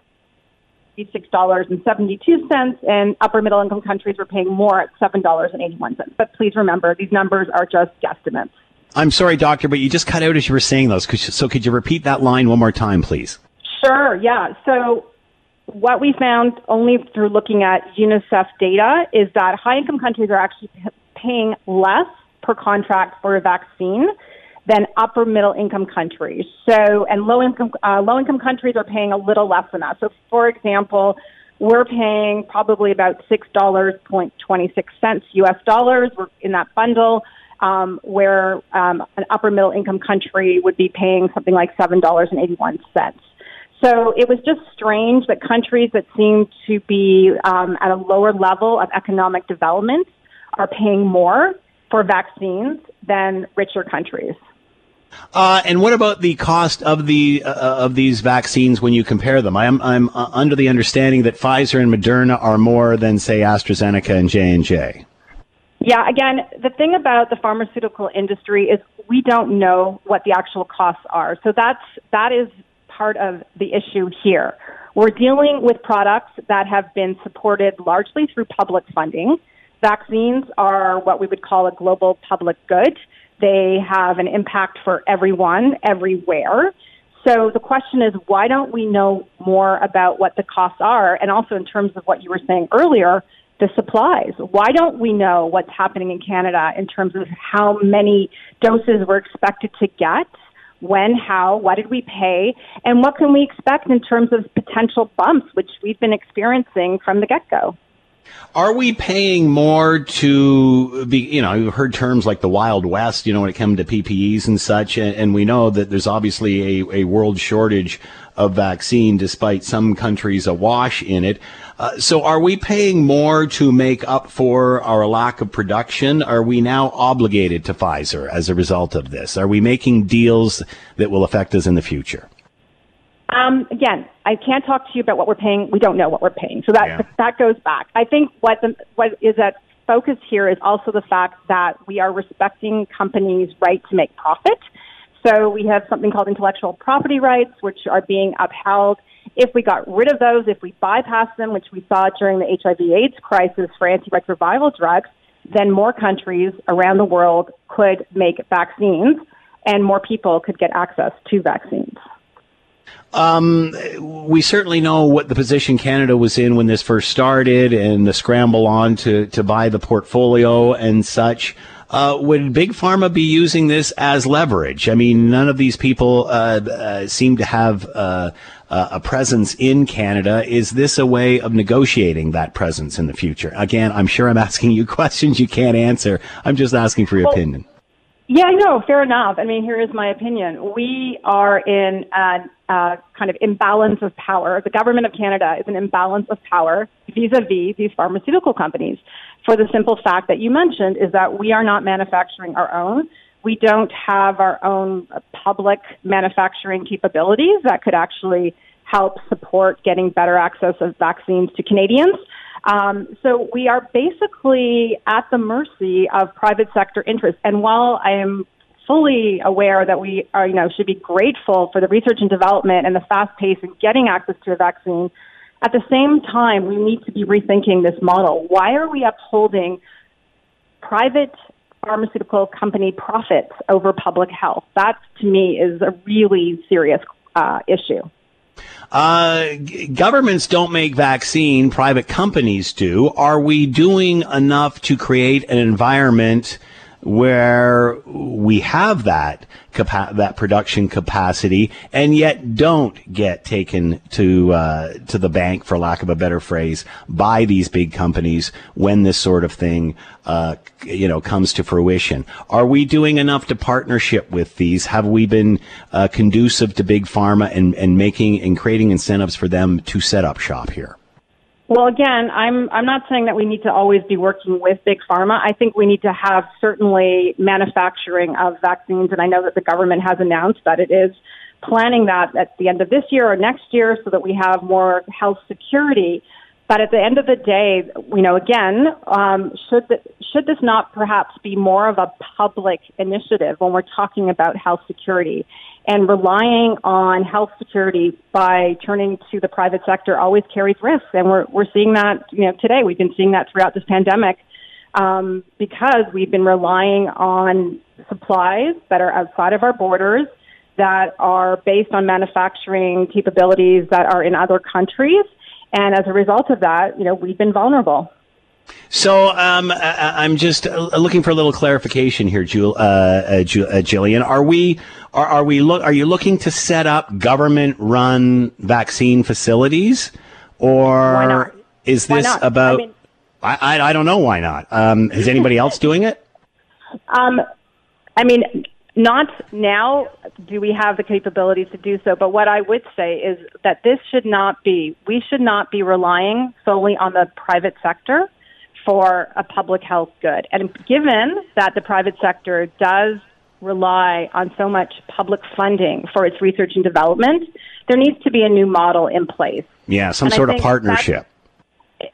$6.72 and upper middle income countries were paying more at $7.81. But please remember, these numbers are just guesstimates. I'm sorry, doctor, but you just cut out as you were saying those. So could you repeat that line one more time, please? Sure, yeah. So what we found only through looking at UNICEF data is that high income countries are actually paying less per contract for a vaccine than upper middle income countries. So, and low income, uh, low income countries are paying a little less than that. So, for example, we're paying probably about $6.26 US dollars in that bundle, um, where um, an upper middle income country would be paying something like $7.81. So it was just strange that countries that seem to be um, at a lower level of economic development are paying more for vaccines than richer countries. Uh, and what about the cost of the uh, of these vaccines when you compare them? I'm I'm uh, under the understanding that Pfizer and Moderna are more than say AstraZeneca and J and J. Yeah, again, the thing about the pharmaceutical industry is we don't know what the actual costs are. So that's that is part of the issue here. We're dealing with products that have been supported largely through public funding. Vaccines are what we would call a global public good. They have an impact for everyone, everywhere. So the question is, why don't we know more about what the costs are? And also in terms of what you were saying earlier, the supplies. Why don't we know what's happening in Canada in terms of how many doses we're expected to get? When, how, what did we pay, and what can we expect in terms of potential bumps, which we've been experiencing from the get go? Are we paying more to be, you know, you've heard terms like the Wild West, you know, when it comes to PPEs and such, and, and we know that there's obviously a, a world shortage of vaccine despite some countries awash in it. Uh, so are we paying more to make up for our lack of production? Are we now obligated to Pfizer as a result of this? Are we making deals that will affect us in the future? Um, again, I can't talk to you about what we're paying. We don't know what we're paying, so that yeah. that goes back. I think what the, what is at focus here is also the fact that we are respecting companies' right to make profit. So we have something called intellectual property rights, which are being upheld. If we got rid of those, if we bypass them, which we saw during the HIV/AIDS crisis for antiretroviral drugs, then more countries around the world could make vaccines, and more people could get access to vaccines. Um, we certainly know what the position Canada was in when this first started and the scramble on to, to buy the portfolio and such. Uh, would Big Pharma be using this as leverage? I mean, none of these people uh, uh, seem to have uh, a presence in Canada. Is this a way of negotiating that presence in the future? Again, I'm sure I'm asking you questions you can't answer. I'm just asking for your well, opinion. Yeah, no, fair enough. I mean, here is my opinion. We are in kind of imbalance of power. The government of Canada is an imbalance of power vis-a-vis these pharmaceutical companies for the simple fact that you mentioned is that we are not manufacturing our own. We don't have our own public manufacturing capabilities that could actually help support getting better access of vaccines to Canadians. Um, so we are basically at the mercy of private sector interests. And while I am fully aware that we are, you know, should be grateful for the research and development and the fast pace in getting access to a vaccine, at the same time, we need to be rethinking this model. Why are we upholding private pharmaceutical company profits over public health? That, to me, is a really serious uh, issue. Uh, governments don't make vaccine, private companies do. Are we doing enough to create an environment where we have that capa- that production capacity and yet don't get taken to uh, to the bank, for lack of a better phrase, by these big companies when this sort of thing uh, you know comes to fruition. Are we doing enough to partnership with these? Have we been uh, conducive to big pharma and, and making and creating incentives for them to set up shop here? Well, again, I'm I'm not saying that we need to always be working with big pharma. I think we need to have certainly manufacturing of vaccines, and I know that the government has announced that it is planning that at the end of this year or next year, so that we have more health security. But at the end of the day, you know, again, um, should the, should this not perhaps be more of a public initiative when we're talking about health security? And relying on health security by turning to the private sector always carries risks. And we're, we're seeing that, you know, today. We've been seeing that throughout this pandemic um, because we've been relying on supplies that are outside of our borders that are based on manufacturing capabilities that are in other countries. And as a result of that, you know, we've been vulnerable. So um, I, am just uh, looking for a little clarification here, Jul, uh, uh, Jillian. Uh, are we are, are we look are you looking to set up government run vaccine facilities, or is this about? I, mean, I, I, I don't know why not. Um, is anybody else doing it? Um, I mean, not now do we have the capabilities to do so, but what I would say is that this should not be, we should not be relying solely on the private sector for a public health good. And given that the private sector does rely on so much public funding for its research and development, there needs to be a new model in place. Yeah, some and sort of partnership.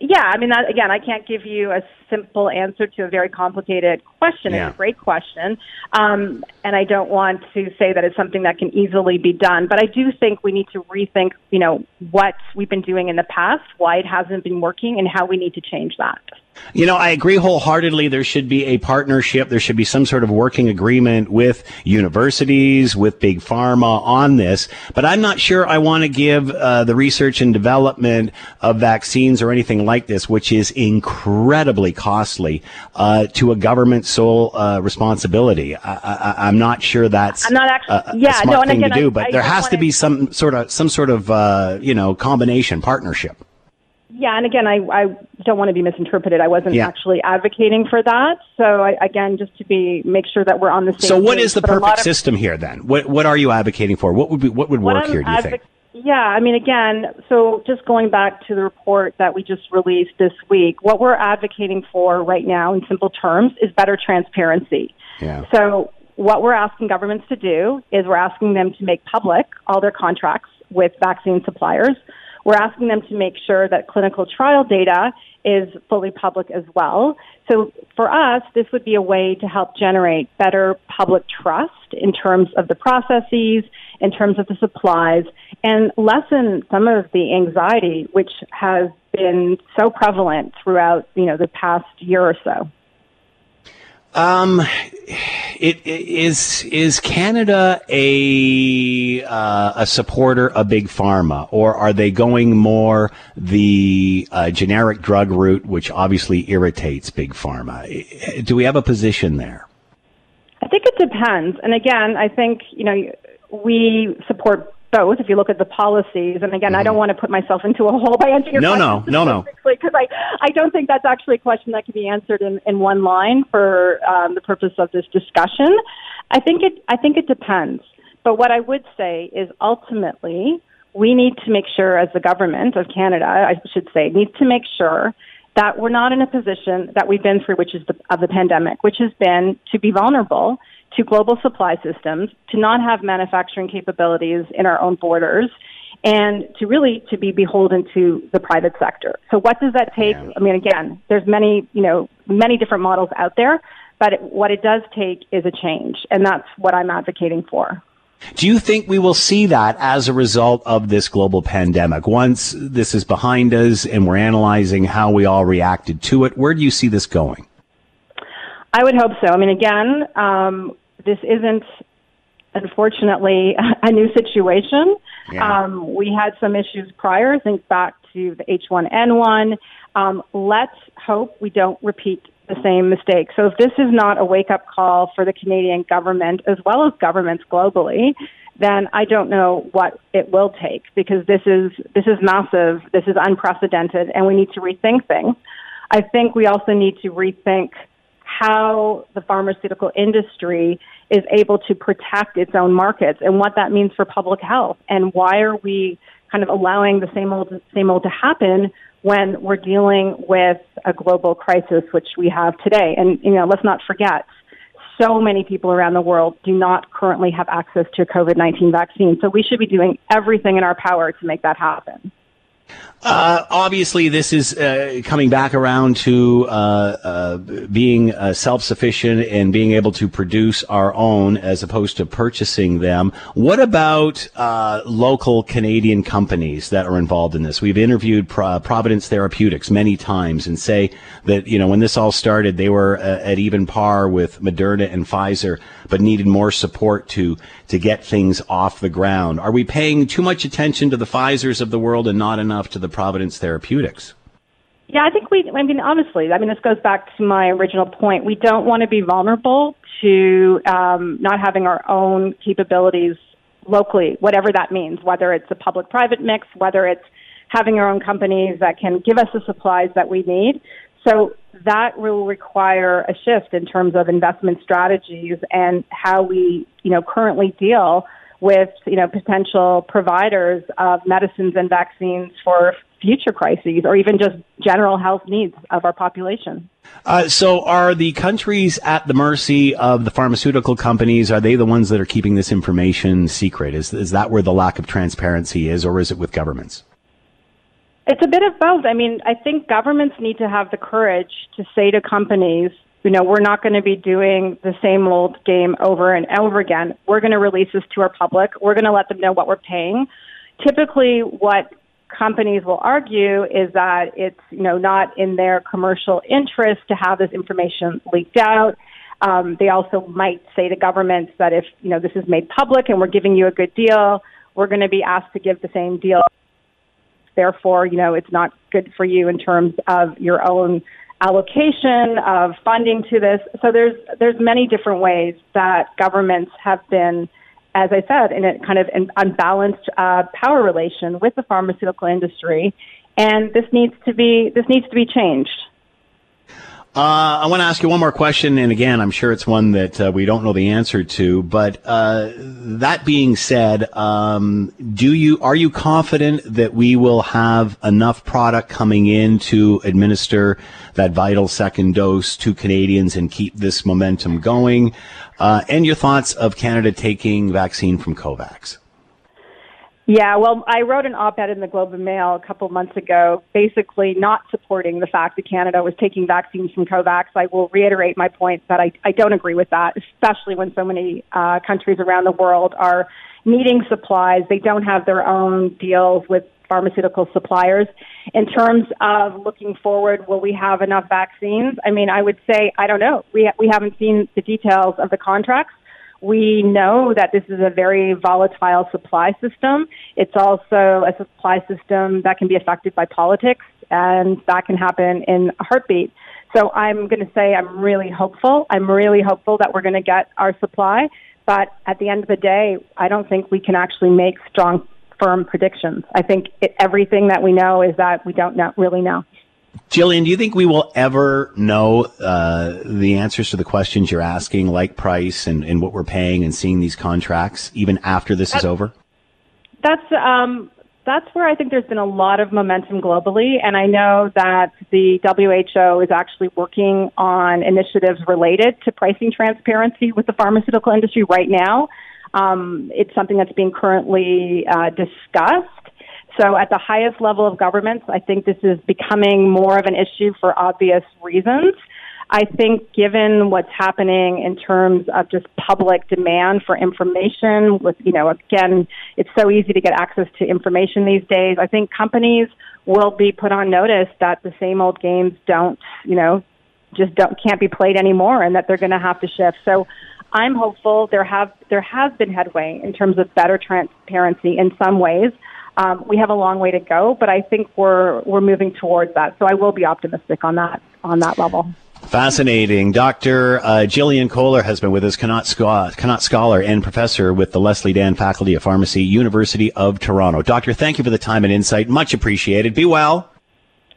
Yeah, I mean, that, again, I can't give you a simple answer to a very complicated question. Yeah. It's a great question. Um, and I don't want to say that it's something that can easily be done, but I do think we need to rethink, you know, what we've been doing in the past, why it hasn't been working, and how we need to change that. You know, I agree wholeheartedly. There should be a partnership. There should be some sort of working agreement with universities, with big pharma on this. But I'm not sure I want to give uh, the research and development of vaccines or anything like this, which is incredibly costly, uh, to a government sole uh, responsibility. I, am not sure that's I'm not actually, a, a yeah, smart no, and thing again, to do. But I there has to be some sort of some sort of uh, you know combination partnership. Yeah, and again, I, I don't want to be misinterpreted. I wasn't Yeah. actually advocating for that. So I, again, just to be make sure that we're on the same. Page. So, what page, is the perfect of- system here then? What what are you advocating for? What would be what would What work I'm here? Do you think? Yeah, I mean, again, so just going back to the report that we just released this week, what we're advocating for right now, in simple terms, is better transparency. Yeah. So, what we're asking governments to do is we're asking them to make public all their contracts with vaccine suppliers. We're asking them to make sure that clinical trial data is fully public as well. So for us, this would be a way to help generate better public trust in terms of the processes, in terms of the supplies, and lessen some of the anxiety which has been so prevalent throughout, you know, the past year or so. Um, it, it is is Canada a uh, a supporter of big pharma, or are they going more the uh, generic drug route, which obviously irritates big pharma? Do we have a position there? I think it depends. And again, I think, you know, we support both if you look at the policies. And again, I don't want to put myself into a hole by answering your Mm-hmm. No, question no, no, no. because I, I don't think that's actually a question that can be answered in, in one line for um, the purpose of this discussion. I think it I think it depends. But what I would say is ultimately we need to make sure as the government of Canada, I should say, needs to make sure that we're not in a position that we've been through, which is the, of the pandemic, which has been to be vulnerable to global supply systems, to not have manufacturing capabilities in our own borders, and to really to be beholden to the private sector. So what does that take? I mean, again, there's many, you know, many different models out there, but it, what it does take is a change, and that's what I'm advocating for. Do you think we will see that as a result of this global pandemic? Once this is behind us and we're analyzing how we all reacted to it, where do you see this going? I would hope so. I mean, again, um, this isn't unfortunately a new situation. Yeah. Um, we had some issues prior. Think back to the H1N1. Um, let's hope we don't repeat the same mistake. So if this is not a wake up call for the Canadian government as well as governments globally, then I don't know what it will take because this is this is massive, this is unprecedented, and we need to rethink things. I think we also need to rethink how the pharmaceutical industry is able to protect its own markets and what that means for public health. And why are we kind of allowing the same old same old to happen when we're dealing with a global crisis which we have today? And you know let's not forget so many people around the world do not currently have access to a COVID-19 vaccine. So we should be doing everything in our power to make that happen Uh, obviously, this is uh, coming back around to uh, uh, being uh, self-sufficient and being able to produce our own as opposed to purchasing them. What about uh, local Canadian companies that are involved in this? We've interviewed Pro- Providence Therapeutics many times and say that you know when this all started, they were at even par with Moderna and Pfizer, but needed more support to to get things off the ground. Are we paying too much attention to the Pfizer's of the world and not enough to the Providence Therapeutics? Yeah, I think we, I mean, honestly, I mean, this goes back to my original point. We don't want to be vulnerable to um, not having our own capabilities locally, whatever that means, whether it's a public private mix, whether it's having our own companies that can give us the supplies that we need. So that will require a shift in terms of investment strategies and how we, you know, currently deal with, you know, potential providers of medicines and vaccines for future crises or even just general health needs of our population. Uh, so, are the countries at the mercy of the pharmaceutical companies? Are they the ones that are keeping this information secret? Is is that where the lack of transparency is, or is it with governments? It's a bit of both. I mean, I think governments need to have the courage to say to companies, you know, we're not going to be doing the same old game over and over again. We're going to release this to our public. We're going to let them know what we're paying. Typically, what companies will argue is that it's, you know, not in their commercial interest to have this information leaked out. Um, they also might say to governments that if, you know, this is made public and we're giving you a good deal, we're going to be asked to give the same deal Therefore, you know, it's not good for you in terms of your own allocation of funding to this. So there's there's many different ways that governments have been, as I said, in a kind of an unbalanced uh, power relation with the pharmaceutical industry, and this needs to be this needs to be changed. Uh, I want to ask you one more question, and again, I'm sure it's one that uh, we don't know the answer to. But uh, that being said, um, do you are you confident that we will have enough product coming in to administer that vital second dose to Canadians and keep this momentum going? Uh, and your thoughts of Canada taking vaccine from COVAX? Yeah, well, I wrote an op-ed in the Globe and Mail a couple months ago, basically not supporting the fact that Canada was taking vaccines from COVAX. I will reiterate my point that I, I don't agree with that, especially when so many uh, countries around the world are needing supplies. They don't have their own deals with pharmaceutical suppliers. In terms of looking forward, will we have enough vaccines? I mean, I would say I don't know. We we haven't seen the details of the contracts. We know that this is a very volatile supply system. It's also a supply system that can be affected by politics, and that can happen in a heartbeat. So I'm going to say I'm really hopeful. I'm really hopeful that we're going to get our supply. But at the end of the day, I don't think we can actually make strong, firm predictions. I think it, everything that we know is that we don't know, really know. Jillian, do you think we will ever know uh, the answers to the questions you're asking, like price and, and what we're paying, and seeing these contracts even after this that's, is over? That's um, that's where I think there's been a lot of momentum globally, and I know that the WHO is actually working on initiatives related to pricing transparency with the pharmaceutical industry right now. Um, it's something that's being currently uh, discussed. So at the highest level of governments, I think this is becoming more of an issue for obvious reasons. I think given what's happening in terms of just public demand for information with, you know, again, it's so easy to get access to information these days. I think companies will be put on notice that the same old games don't, you know, just don't, can't be played anymore and that they're going to have to shift. So I'm hopeful there have, there has been headway in terms of better transparency in some ways. Um, we have a long way to go, but I think we're we're moving towards that. So I will be optimistic on that on that level. Fascinating. Dr. Uh, Jillian Kohler has been with us, Connaught, Scho- Scholar and professor with the Leslie Dan Faculty of Pharmacy, University of Toronto. Doctor, thank you for the time and insight. Much appreciated. Be well.